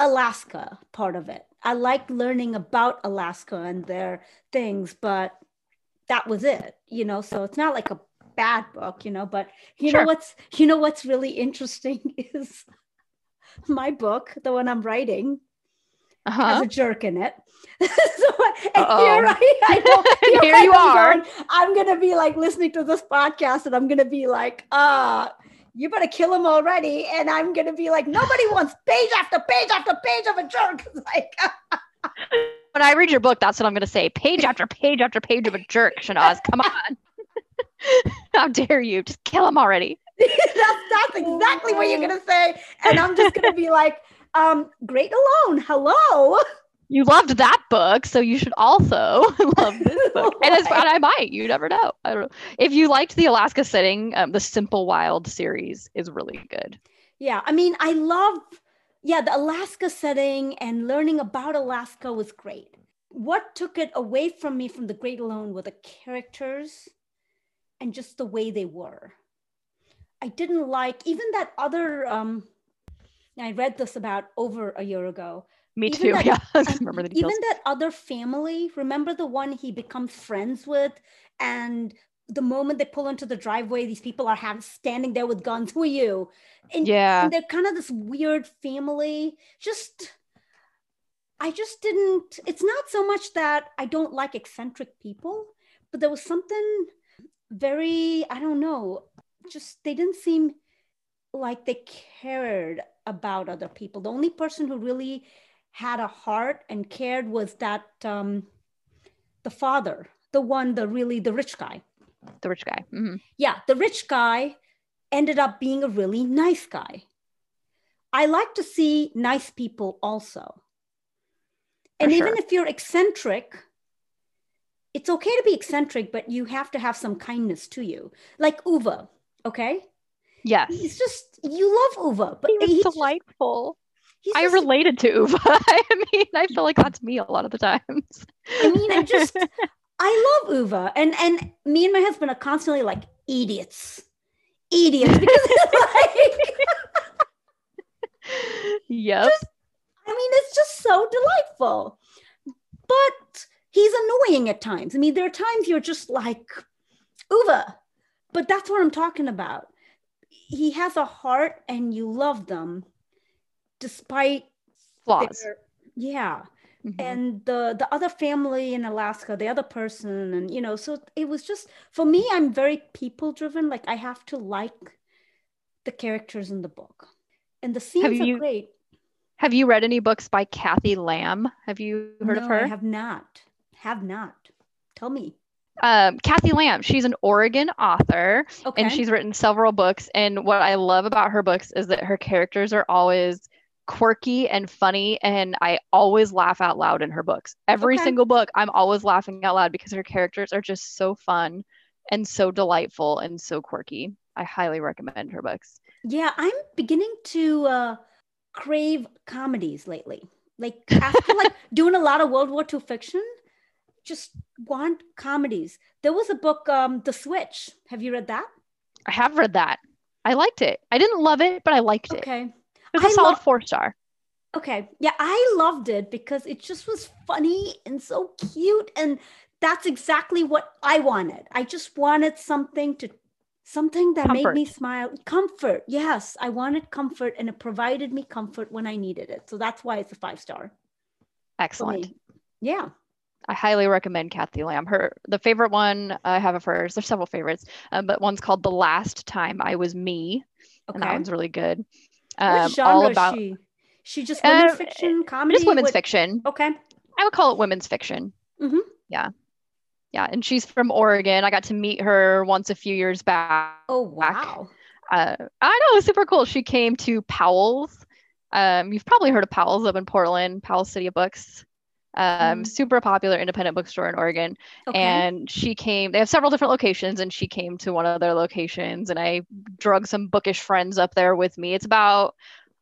Alaska part of it. I like learning about Alaska and their things, but that was it. You know, so it's not like a bad book, you know. But you know what's you know what's really interesting is my book, the one I'm writing, has Uh-huh. a jerk in it. so and Uh-oh. here I, I know, here I you am are. going, I'm gonna be like listening to this podcast and I'm gonna be like, uh, you better kill him already. And I'm gonna be like, nobody wants page after page after page of a jerk. Like When I read your book, that's what I'm going to say. Page after page after page of a jerk, Shanaz. Come on. How dare you? Just kill him already. that's that's exactly what you're gonna say. And I'm just gonna be like, um, great alone. Hello. You loved that book, so you should also love this book. And as and I might, you never know. I don't know. If you liked the Alaska setting, um, the Simple Wild series is really good. Yeah, I mean, I love, yeah, the Alaska setting and learning about Alaska was great. What took it away from me from The Great Alone were the characters and just the way they were. I didn't like even that other, um, I read this about over a year ago. Me Even too. that- yeah, I remember the details. Even that other family, remember the one he becomes friends with? And the moment they pull into the driveway, these people are have, standing there with guns. Who are you? And yeah, and they're kind of this weird family. Just, I just didn't. It's not so much that I don't like eccentric people, but there was something very, I don't know, just they didn't seem like they cared about other people. The only person who really had a heart and cared was that um, the father, the one, the really the rich guy the rich guy. hmm yeah, the rich guy ended up being a really nice guy. I like to see nice people also. And For even if you're eccentric, it's okay to be eccentric, but you have to have some kindness to you. Like Ove, okay? Yes, It's just, you love Ove, but he was he's delightful. He's I just- related to Ove. I mean, I feel like that's me a lot of the times. I mean, I just, I love Ove. And, and me and my husband are constantly like, idiots. Idiots. Because it's like, yep. I mean, it's just so delightful. But he's annoying at times. I mean, there are times you're just like, Ove, but that's what I'm talking about. He has a heart and you love them despite Flaws. their, yeah. Mhm. And the the other family in Alaska, the other person, and you know, so it was just for me, I'm very people driven. Like I have to like the characters in the book. And the scenes you- are great. Have you read any books by Cathy Lamb? Have you heard of her? I have not. Have not. Tell me. um, Cathy Lamb. She's an Oregon author, Okay. and she's written several books. And what I love about her books is that her characters are always quirky and funny, and I always laugh out loud in her books. Every Okay. single book, I'm always laughing out loud because her characters are just so fun and so delightful and so quirky. I highly recommend her books. Yeah, I'm beginning to uh, crave comedies lately. Like after like doing a lot of World War II fiction, just want comedies. There was a book, um, The Switch. Have you read that? I have read that. I liked it. I didn't love it, but I liked it. Okay. It was a I solid lo- four star. Okay. Yeah, I loved it because it just was funny and so cute. And that's exactly what I wanted. I just wanted something to something that made me smile. Comfort. Yes. I wanted comfort and it provided me comfort when I needed it. So that's why it's a five star Excellent. Yeah. I highly recommend Cathy Lamb. Her the favorite one I have of hers. There's several favorites, um, but one's called "The Last Time I Was Me," and that Okay. one's really good. Um, genre all is about she? She just women's Um, fiction, comedy? just women's What- fiction. Okay. I would call it women's fiction. Mhm. Yeah, yeah, and she's from Oregon. I got to meet her once a few years back. Oh wow. Uh, I know, it was super cool. She came to Powell's. Um, you've probably heard of Powell's up in Portland, Powell City of Books. Um, Mm. super popular independent bookstore in Oregon. Okay. and she came they have several different locations and she came to one of their locations and i drug some bookish friends up there with me it's about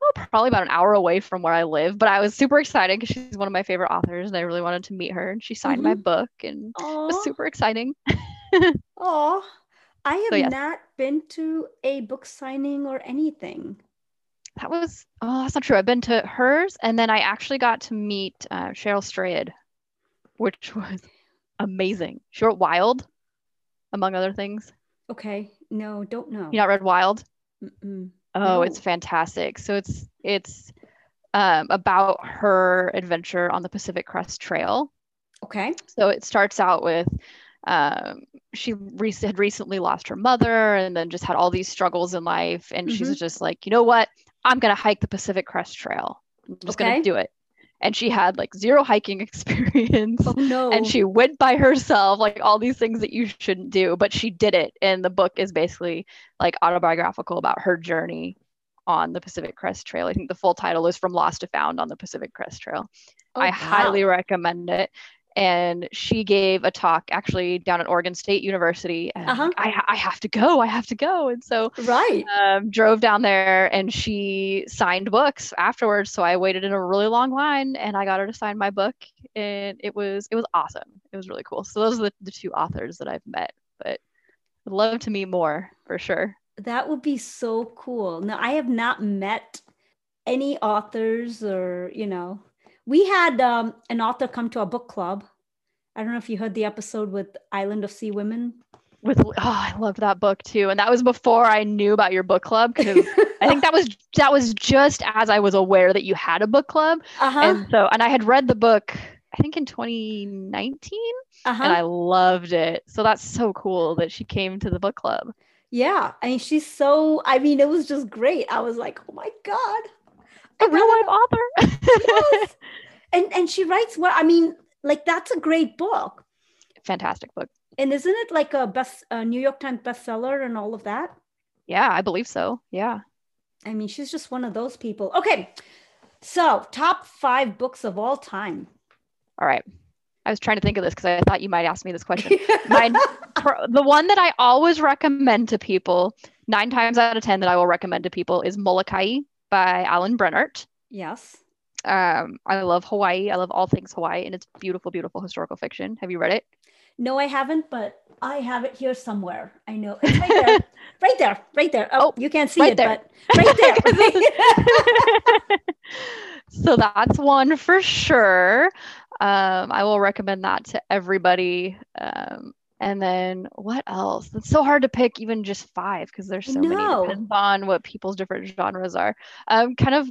oh, probably about an hour away from where i live but i was super excited because she's one of my favorite authors and i really wanted to meet her and she signed my book and it was super exciting Oh, I have So, yes. not been to a book signing or anything. That was oh that's not true i've been to hers and then i actually got to meet uh, cheryl strayed which was amazing she wrote wild among other things Okay. No, don't know. you not read wild Mm-mm. Oh, it's fantastic. So it's it's um, about her adventure on the Pacific Crest Trail. Okay. So it starts out with um, she re- had recently lost her mother and then just had all these struggles in life. And she's Mhm. just like, you know what? I'm going to hike the Pacific Crest Trail. I'm just going to do it. And she had like zero hiking experience. Oh no. And she went by herself, like all these things that you shouldn't do, but she did it. And the book is basically like autobiographical about her journey on the Pacific Crest Trail. I think the full title is From Lost to Found on the Pacific Crest Trail. Oh, I wow. highly recommend it. And she gave a talk actually down at Oregon State University. And Uh-huh. I, I have to go. I have to go. And so Right. um, drove down there and she signed books afterwards. So I waited in a really long line and I got her to sign my book. And it was it was awesome. It was really cool. So those are the, the two authors that I've met. But I'd love to meet more for sure. That would be so cool. Now, I have not met any authors or, you know, we had um, an author come to our book club. I don't know if you heard the episode with Island of Sea Women. With oh, I loved that book too. And that was before I knew about your book club because I think that was that was just as I was aware that you had a book club. uh-huh. And so and I had read the book I think in 2019 uh-huh. and I loved it. So that's so cool that she came to the book club. yeah. I mean, she's so, I mean, it was just great. I was like, oh my God. A real life author. Yes. and and she writes well i mean like that's a great book Fantastic book. and isn't it like a best a new york times bestseller and all of that Yeah, I believe so. Yeah. i mean she's just one of those people okay so top five books of all time All right. I was trying to think of this because I thought you might ask me this question. Mine, the one that I always recommend to people, nine times out of 10 that I will recommend to people is Molokai by Alan Brennert. yes Um, I love Hawaii. I love all things Hawaii, and it's beautiful, beautiful historical fiction. Have you read it? no i haven't but i have it here somewhere i know it's right there right there right there oh, Oh, you can't see right it there. but right there so that's one for sure. Um, I will recommend that to everybody. Um, and then what else? It's so hard to pick even just five because there's so many. know. Depends on what people's different genres are. Um, kind of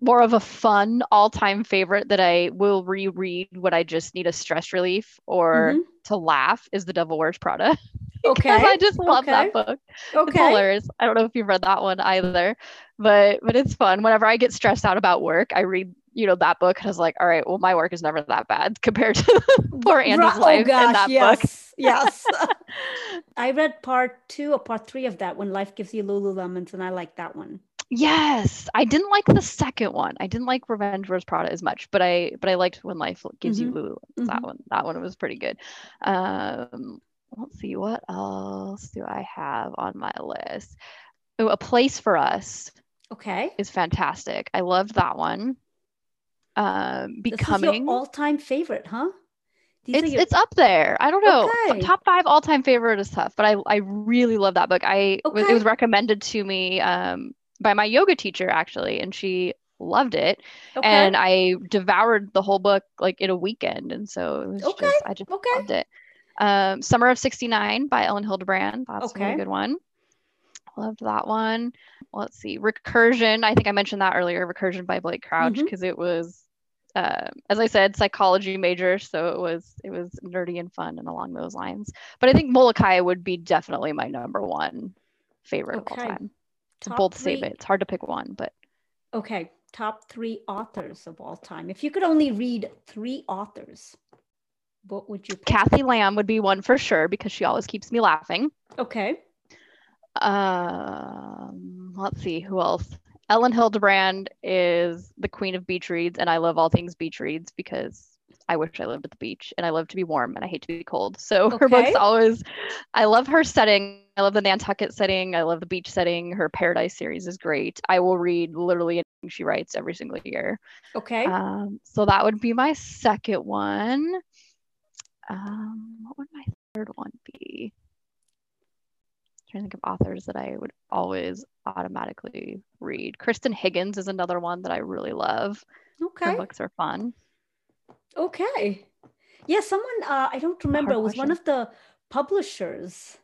more of a fun all-time favorite that I will reread when I just need a stress relief or Mhm. to laugh is The Devil Wears Prada. okay I just love okay. that book. It's okay hilarious. I don't know if you've read that one either, but but it's fun. Whenever I get stressed out about work, I read you know that book and I was like, all right, well my work is never that bad compared to poor Andy's Right- life oh gosh in that yes book. yes I read part two or part three of that when life gives you Lululemons, and I like that one. Yes, I didn't like the second one. I didn't like Revenge Wears Prada as much, but I but I liked When Life Gives You Lulu. That Mhm. one that one was pretty good. Um, let's see, what else do I have on my list? Oh, A Place for Us Okay. is fantastic. I loved that one. Um, This is Becoming. your all-time favorite, huh? These it's your- it's up there. I don't know. Okay. Top five all time favorite is tough, but I I really love that book. I was, it was recommended to me um by my yoga teacher actually, and she loved it, okay. and I devoured the whole book like in a weekend, and so it was Okay, just I just okay. loved it. Um, Summer of '69 by Elin Hilderbrand. That's a really Okay. good one. Loved that one. Let's see, Recursion. I think I mentioned that earlier. Recursion by Blake Crouch because it was uh, as I said, psychology major, so it was it was nerdy and fun and along those lines. But I think Molokai would be definitely my number one favorite of Okay. all time. To Top both save three- it. It's hard to pick one, but Okay, top three authors of all time. If you could only read three authors, what would you pick? Cathy Lamb would be one for sure because she always keeps me laughing. Okay. Um, let's see who else. Elin Hilderbrand is the queen of beach reads, and I love all things beach reads because I wish I lived at the beach and I love to be warm and I hate to be cold. So her books always, I love her setting. I love the Nantucket setting. I love the beach setting. Her Paradise series is great. I will read literally anything she writes every single year. Okay. Um, so that would be my second one. Um, what would my third one be? Trying to think of authors that I would always automatically read. Kristan Higgins is another one that I really love. Okay. Her books are fun. Okay. Yeah, someone uh, I don't remember. It was one of the publishers.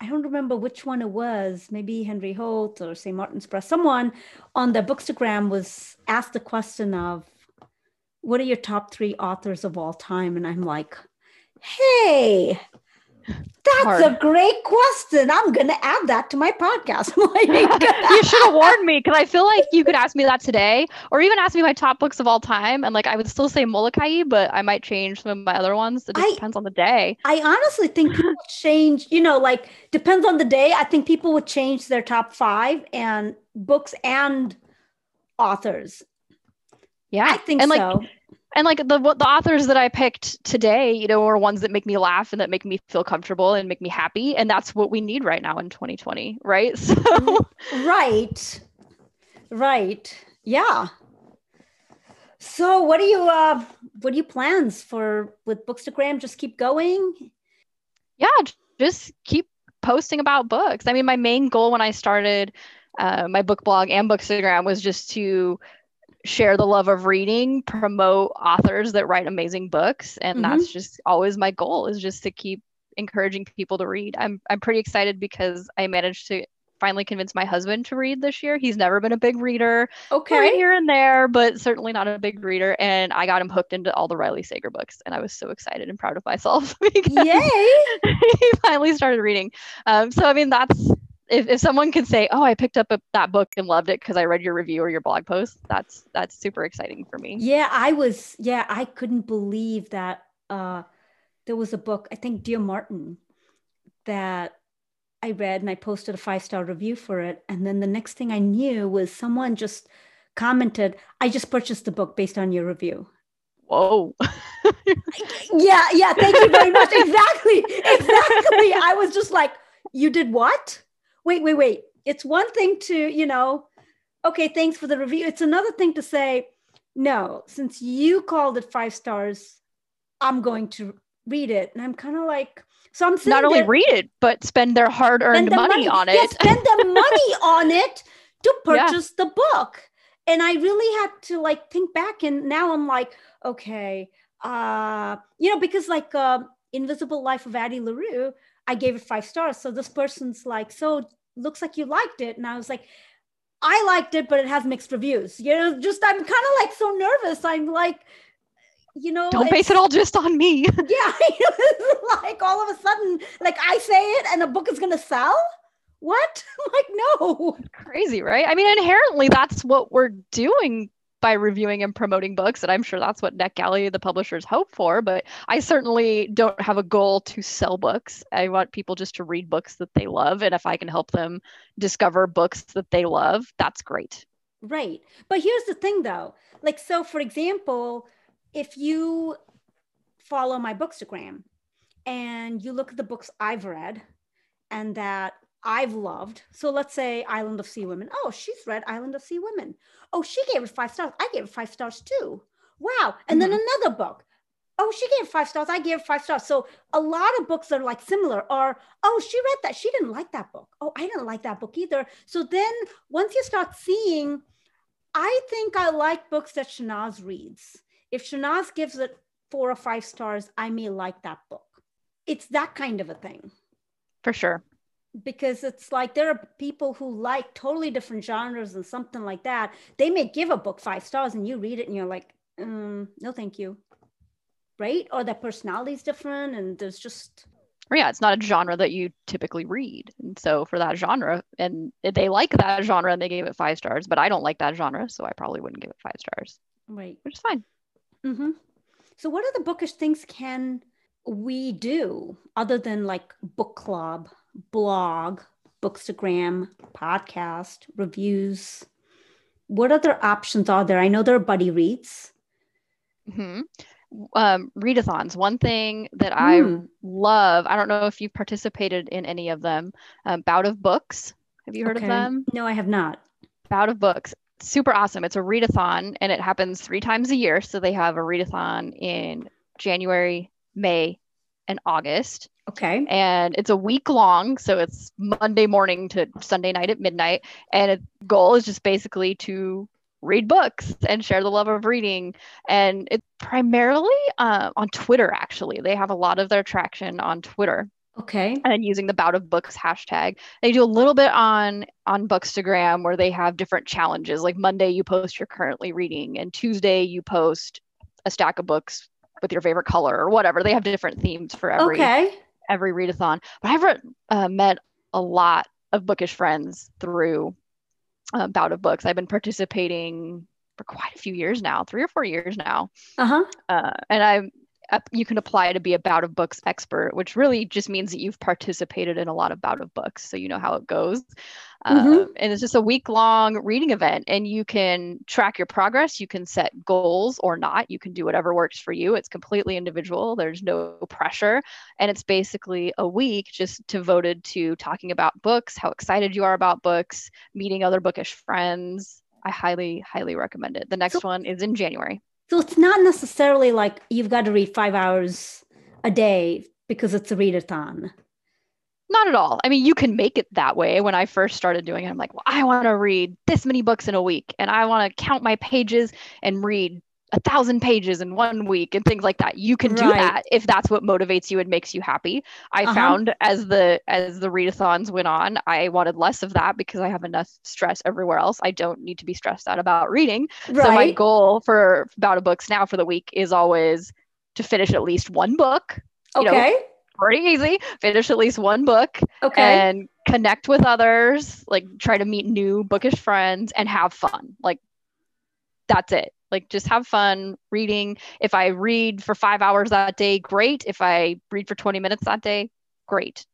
I don't remember which one it was. Maybe Henry Holt or St. Martin's Press. Someone on the Bookstagram was asked the question of, "What are your top three authors of all time?" And I'm like, "Hey, that's hard. a great question. I'm gonna add that to my podcast." Like- you should have warned me because I feel like you could ask me that today, or even ask me my top books of all time, and like I would still say Molokai, but I might change some of my other ones. It just I- depends on the day. I honestly think people change, you know, like depends on the day. I think people would change their top five and books and authors. Yeah, I think and like so. And like the the authors that I picked today, you know, are ones that make me laugh and that make me feel comfortable and make me happy, and that's what we need right now in 2020, right? So Right. Right. Yeah. So what are you uh what are your plans for with Bookstagram? Just keep going? yeah, just keep posting about books. I mean, my main goal when I started uh, my book blog and Bookstagram was just to share the love of reading, promote authors that write amazing books, and Mhm. that's just always my goal is just to keep encouraging people to read. I'm I'm pretty excited because I managed to finally convince my husband to read this year. He's never been a big reader. Okay. here and there, but certainly not a big reader. And I got him hooked into all the Riley Sager books, and I was so excited and proud of myself because Yay. he finally started reading. Um, so I mean, that's if, if someone could say, "Oh, I picked up a, that book and loved it because I read your review or your blog post," that's that's super exciting for me. Yeah, I was, yeah, I couldn't believe that uh, there was a book, I think Dear Martin, that I read and I posted a five star review for it. And then the next thing I knew was someone just commented, I just purchased the book based on your review. Whoa! Yeah, yeah, thank you very much. exactly, exactly. I was just like, you did what? Wait, wait, wait. It's one thing to, you know, okay, thanks for the review. It's another thing to say, no, since you called it five stars, I'm going to read it. And I'm kind of like, so I'm Not only there, read it, but spend their hard-earned the money, on it. Yeah, spend the money on it to Yeah. purchase the book. And I really had to like think back. And now I'm like, okay, uh, you know, because like uh, Invisible Life of Addie LaRue, I gave it five stars. So this person's like, so looks like you liked it. And I was like, I liked it, but it has mixed reviews. You know, just I'm kind of like so nervous. I'm like, you know, Don't base it all just on me. yeah, like all of a sudden, like I say it and a book is gonna sell. What? Like, no. Crazy, right? I mean, inherently, that's what we're doing by reviewing and promoting books, and I'm sure that's what NetGalley, the publishers, hope for. But I certainly don't have a goal to sell books. I want people just to read books that they love, and if I can help them discover books that they love, that's great. Right. But here's the thing though. Like, so for example, if you follow my Bookstagram and you look at the books I've read and that I've loved. So let's say Island of Sea Women. Oh, she's read Island of Sea Women. Oh, she gave it five stars. I gave it five stars too. Wow. And mm-hmm. then another book. Oh, she gave five stars. I gave five stars. So a lot of books are like similar. Or oh, she read that. She didn't like that book. Oh, I didn't like that book either. So then once you start seeing, I think I like books that Shanaz reads. If Shanaz gives it four or five stars, I may like that book. It's that kind of a thing. For sure because it's like there are people who like totally different genres and something like that. They may give a book five stars and you read it and you're like, mm, no, thank you. Right? Or their personality is different and there's just. Or yeah, it's not a genre that you typically read. And so for that genre, and they like that genre and they gave it five stars, but I don't like that genre. So I probably wouldn't give it five stars. Right. Which is fine. Mm-hmm. So what other bookish things can we do other than like book club blog, Bookstagram, podcast, reviews? What other options are there? I know there are buddy reads. Mm-hmm. Um, readathons. One thing that mm. I hmm. love, I don't know if you've participated in any of them, um, Bout of Books. Have you heard okay. of them? No, I have not. Bout of Books. Super awesome. It's a readathon and it happens three times a year. So they have a readathon in January, May, and August. Okay. And it's a week long. So it's Monday morning to Sunday night at midnight. And its goal is just basically to read books and share the love of reading. And it's primarily uh, on Twitter, actually. They have a lot of their traction on Twitter. Okay. And using the bout of books hashtag. They do a little bit on on Bookstagram where they have different challenges. Like Monday you post you're currently reading and Tuesday you post a stack of books with your favorite color or whatever. They have different themes for every okay every readathon. But I've uh, met a lot of bookish friends through uh, Bout of Books. I've been participating for quite a few years now, three or four years now. Uh-huh. Uh, and I'm you can apply to be a bout of books expert, which really just means that you've participated in a lot of bout of books, so you know how it goes. Mm-hmm. Um, and it's just a week long reading event, and you can track your progress. You can set goals or not. You can do whatever works for you. It's completely individual. There's no pressure, and it's basically a week just devoted to talking about books, how excited you are about books, meeting other bookish friends. I highly, highly recommend it. The next so- one is in January. So it's not necessarily like you've got to read five hours a day because it's a readathon. Not at all. I mean, you can make it that way. When I first started doing it, I'm like, well, I want to read this many books in a week and I want to count my pages and read a thousand pages in one week and things like that you can do right. that if that's what motivates you and makes you happy i uh-huh. found as the as the readathons went on i wanted less of that because i have enough stress everywhere else i don't need to be stressed out about reading right. so my goal for bout of books now for the week is always to finish at least one book you okay know, pretty easy finish at least one book okay and connect with others like try to meet new bookish friends and have fun like that's it like just have fun reading. If I read for five hours that day, great. If I read for 20 minutes that day, great.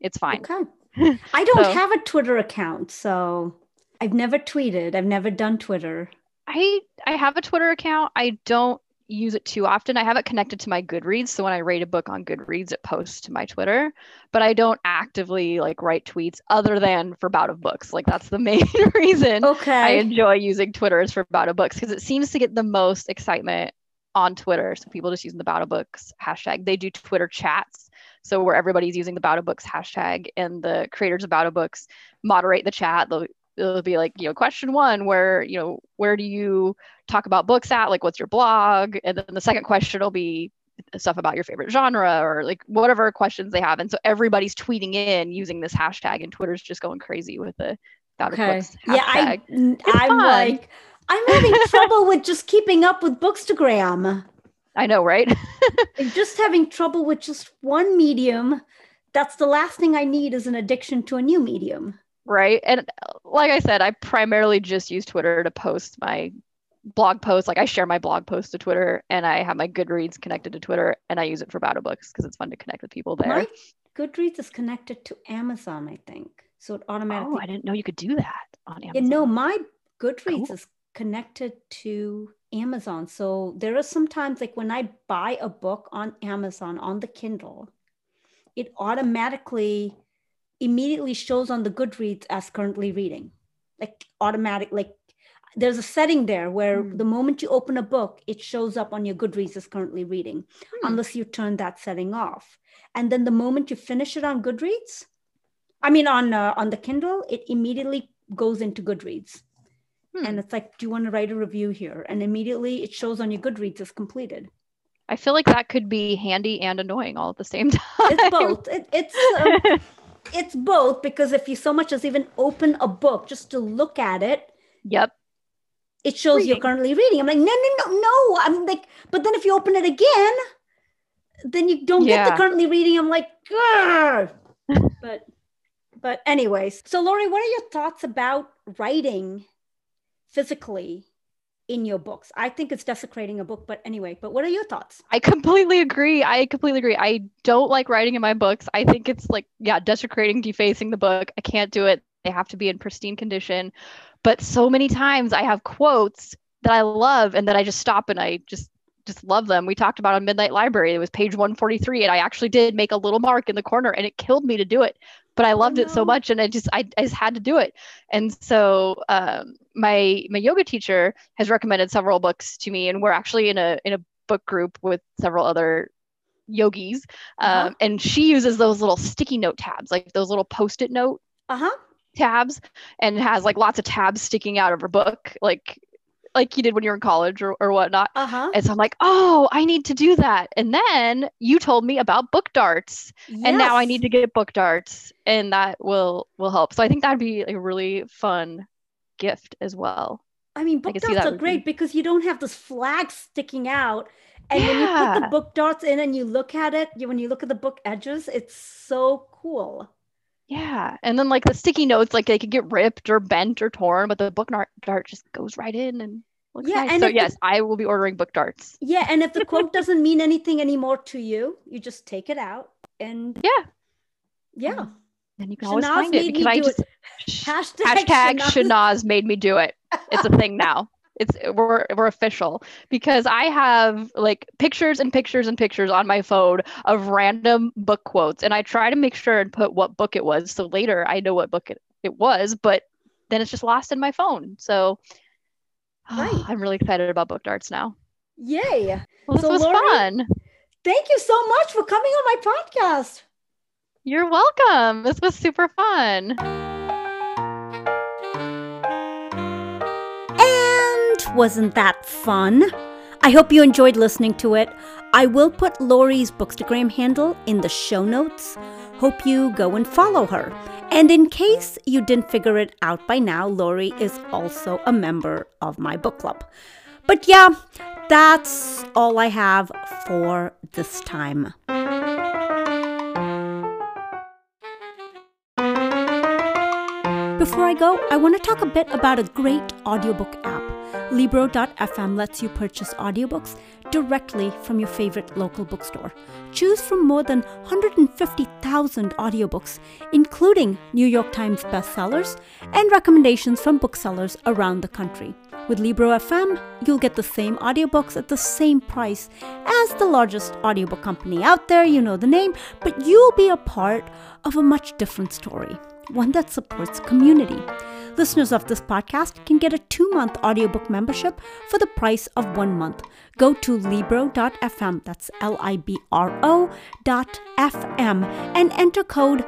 It's fine. Okay. I don't so, have a Twitter account, so I've never tweeted. I've never done Twitter. I I have a Twitter account. I don't use it too often. I have it connected to my Goodreads. So when I rate a book on Goodreads, it posts to my Twitter, but I don't actively like write tweets other than for bout of books. Like that's the main reason okay. I enjoy using Twitter is for bout of books because it seems to get the most excitement on Twitter. So people just using the bout of books hashtag. They do Twitter chats. So where everybody's using the bout of books hashtag and the creators of bout of books moderate the chat. They'll it'll be like you know question one where you know where do you talk about books at? Like what's your blog? And then the second question will be stuff about your favorite genre or like whatever questions they have. And so everybody's tweeting in using this hashtag and twitter's just going crazy with the okay. yeah I, i'm like i'm having trouble with just keeping up with bookstagram. I know right? Just having trouble with just one medium. That's the last thing i need is an addiction to a new medium right? And like i said i primarily just use twitter to post my blog posts. Like i share my blog posts to twitter and i have my goodreads connected to twitter and i use it for battle books because it's fun to connect with people there. My goodreads is connected to amazon i think. So it automatically oh i didn't know you could do that on amazon yeah, no my goodreads cool. is connected to amazon. So there are sometimes like when i buy a book on amazon on the kindle it automatically immediately shows on the Goodreads as currently reading. Like automatic, like there's a setting there where Hmm. the moment you open a book, it shows up on your Goodreads as currently reading, Hmm. unless you turn that setting off. And then the moment you finish it on Goodreads, I mean on uh, on the Kindle, it immediately goes into Goodreads. Hmm. And it's like, do you want to write a review here? And immediately it shows on your Goodreads as completed. I feel like that could be handy and annoying all at the same time. It's both. It, it's um, it's both because if you so much as even open a book just to look at it, yep. it shows you're currently reading. I'm like, no, no, no, no. I'm like, but then if you open it again, then you don't get the currently reading. I'm like, Grr. but but anyways. So Lori, what are your thoughts about writing physically in your books? I think it's desecrating a book, but anyway, but what are your thoughts? I completely agree. I completely agree. I don't like writing in my books. I think it's like, yeah, desecrating, defacing the book. I can't do it. They have to be in pristine condition. But so many times I have quotes that I love and that I just stop and I just just love them. We talked about on Midnight Library. It was page 143 and I actually did make a little mark in the corner and it killed me to do it. But I loved it so much and I just I, I just had to do it. And so um, my my yoga teacher has recommended several books to me and we're actually in a in a book group with several other yogis Uh-huh. um, and she uses those little sticky note tabs like those little post-it note Uh-huh. tabs and has like lots of tabs sticking out of her book like like you did when you were in college or, or whatnot Uh-huh. and so i'm like oh i need to do that and then you told me about book darts and now i need to get book darts and that will will help so i think that'd be a really fun gift as well I mean, book see darts are great be- because you don't have this flag sticking out. And when you put the book darts in and you look at it, you, when you look at the book edges, it's so cool. Yeah. And then like the sticky notes, like they could get ripped or bent or torn, but the book dart just goes right in and looks Yeah, nice. and So if the- yes, I will be ordering book darts. Yeah. And if the quote doesn't mean anything anymore to you, you just take it out and Yeah. yeah. And you can always find it because I just Hashtag, hashtag Shahnaz. Shahnaz made me do it. It's a thing now. It's we're we're official because I have like pictures and pictures and pictures on my phone of random book quotes, and I try to make sure and put what book it was, so later I know what book it, it was, but then it's just lost in my phone. So Right. I'm really excited about book darts now. Yay. Well, this So, was Lori- fun. Thank you so much for coming on my podcast. You're welcome. This was super fun. Wasn't that fun? I hope you enjoyed listening to it. I will put Lori's Bookstagram handle in the show notes. Hope you go and follow her. And in case you didn't figure it out by now, Lori is also a member of my book club. But yeah, that's all I have for this time. Before I go, I want to talk a bit about a great audiobook app. Libro.fm lets you purchase audiobooks directly from your favorite local bookstore. Choose from more than 150,000 audiobooks, including New York Times bestsellers and recommendations from booksellers around the country. With Libro.fm, you'll get the same audiobooks at the same price as the largest audiobook company out there, you know the name, but you'll be a part of a much different story one that supports community. Listeners of this podcast can get a two month audiobook membership for the price of one month. Go to Libro.fm, that's L I B R O dot FM, and enter code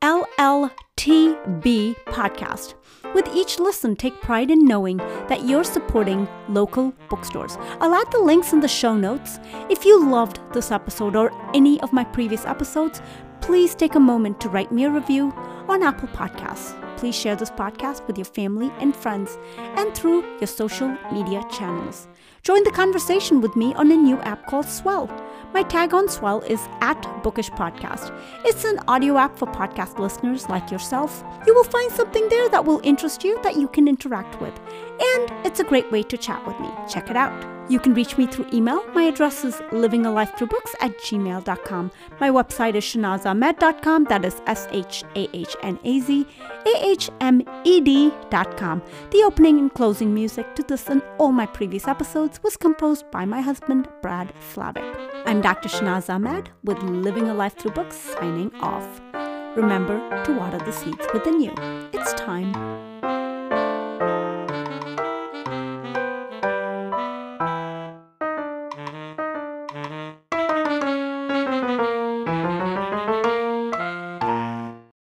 LLTB podcast. With each listen, take pride in knowing that you're supporting local bookstores. I'll add the links in the show notes. If you loved this episode or any of my previous episodes, please take a moment to write me a review on Apple Podcasts. Please share this podcast with your family and friends and through your social media channels. Join the conversation with me on a new app called Swell. My tag on Swell is at Bookish Podcast. It's an audio app for podcast listeners like yourself. You will find something there that will interest you that you can interact with. And it's a great way to chat with me. Check it out. You can reach me through email. My address is livingalifethroughbooks at gmail.com. My website is shahnazahmed.com. That is S H A H N A Z A H M E D.com. The opening and closing music to this and all my previous episodes was composed by my husband, Brad Slavic. I'm Dr. Shahnaz Ahmed with Living a Life Through Books signing off. Remember to water the seeds within you. It's time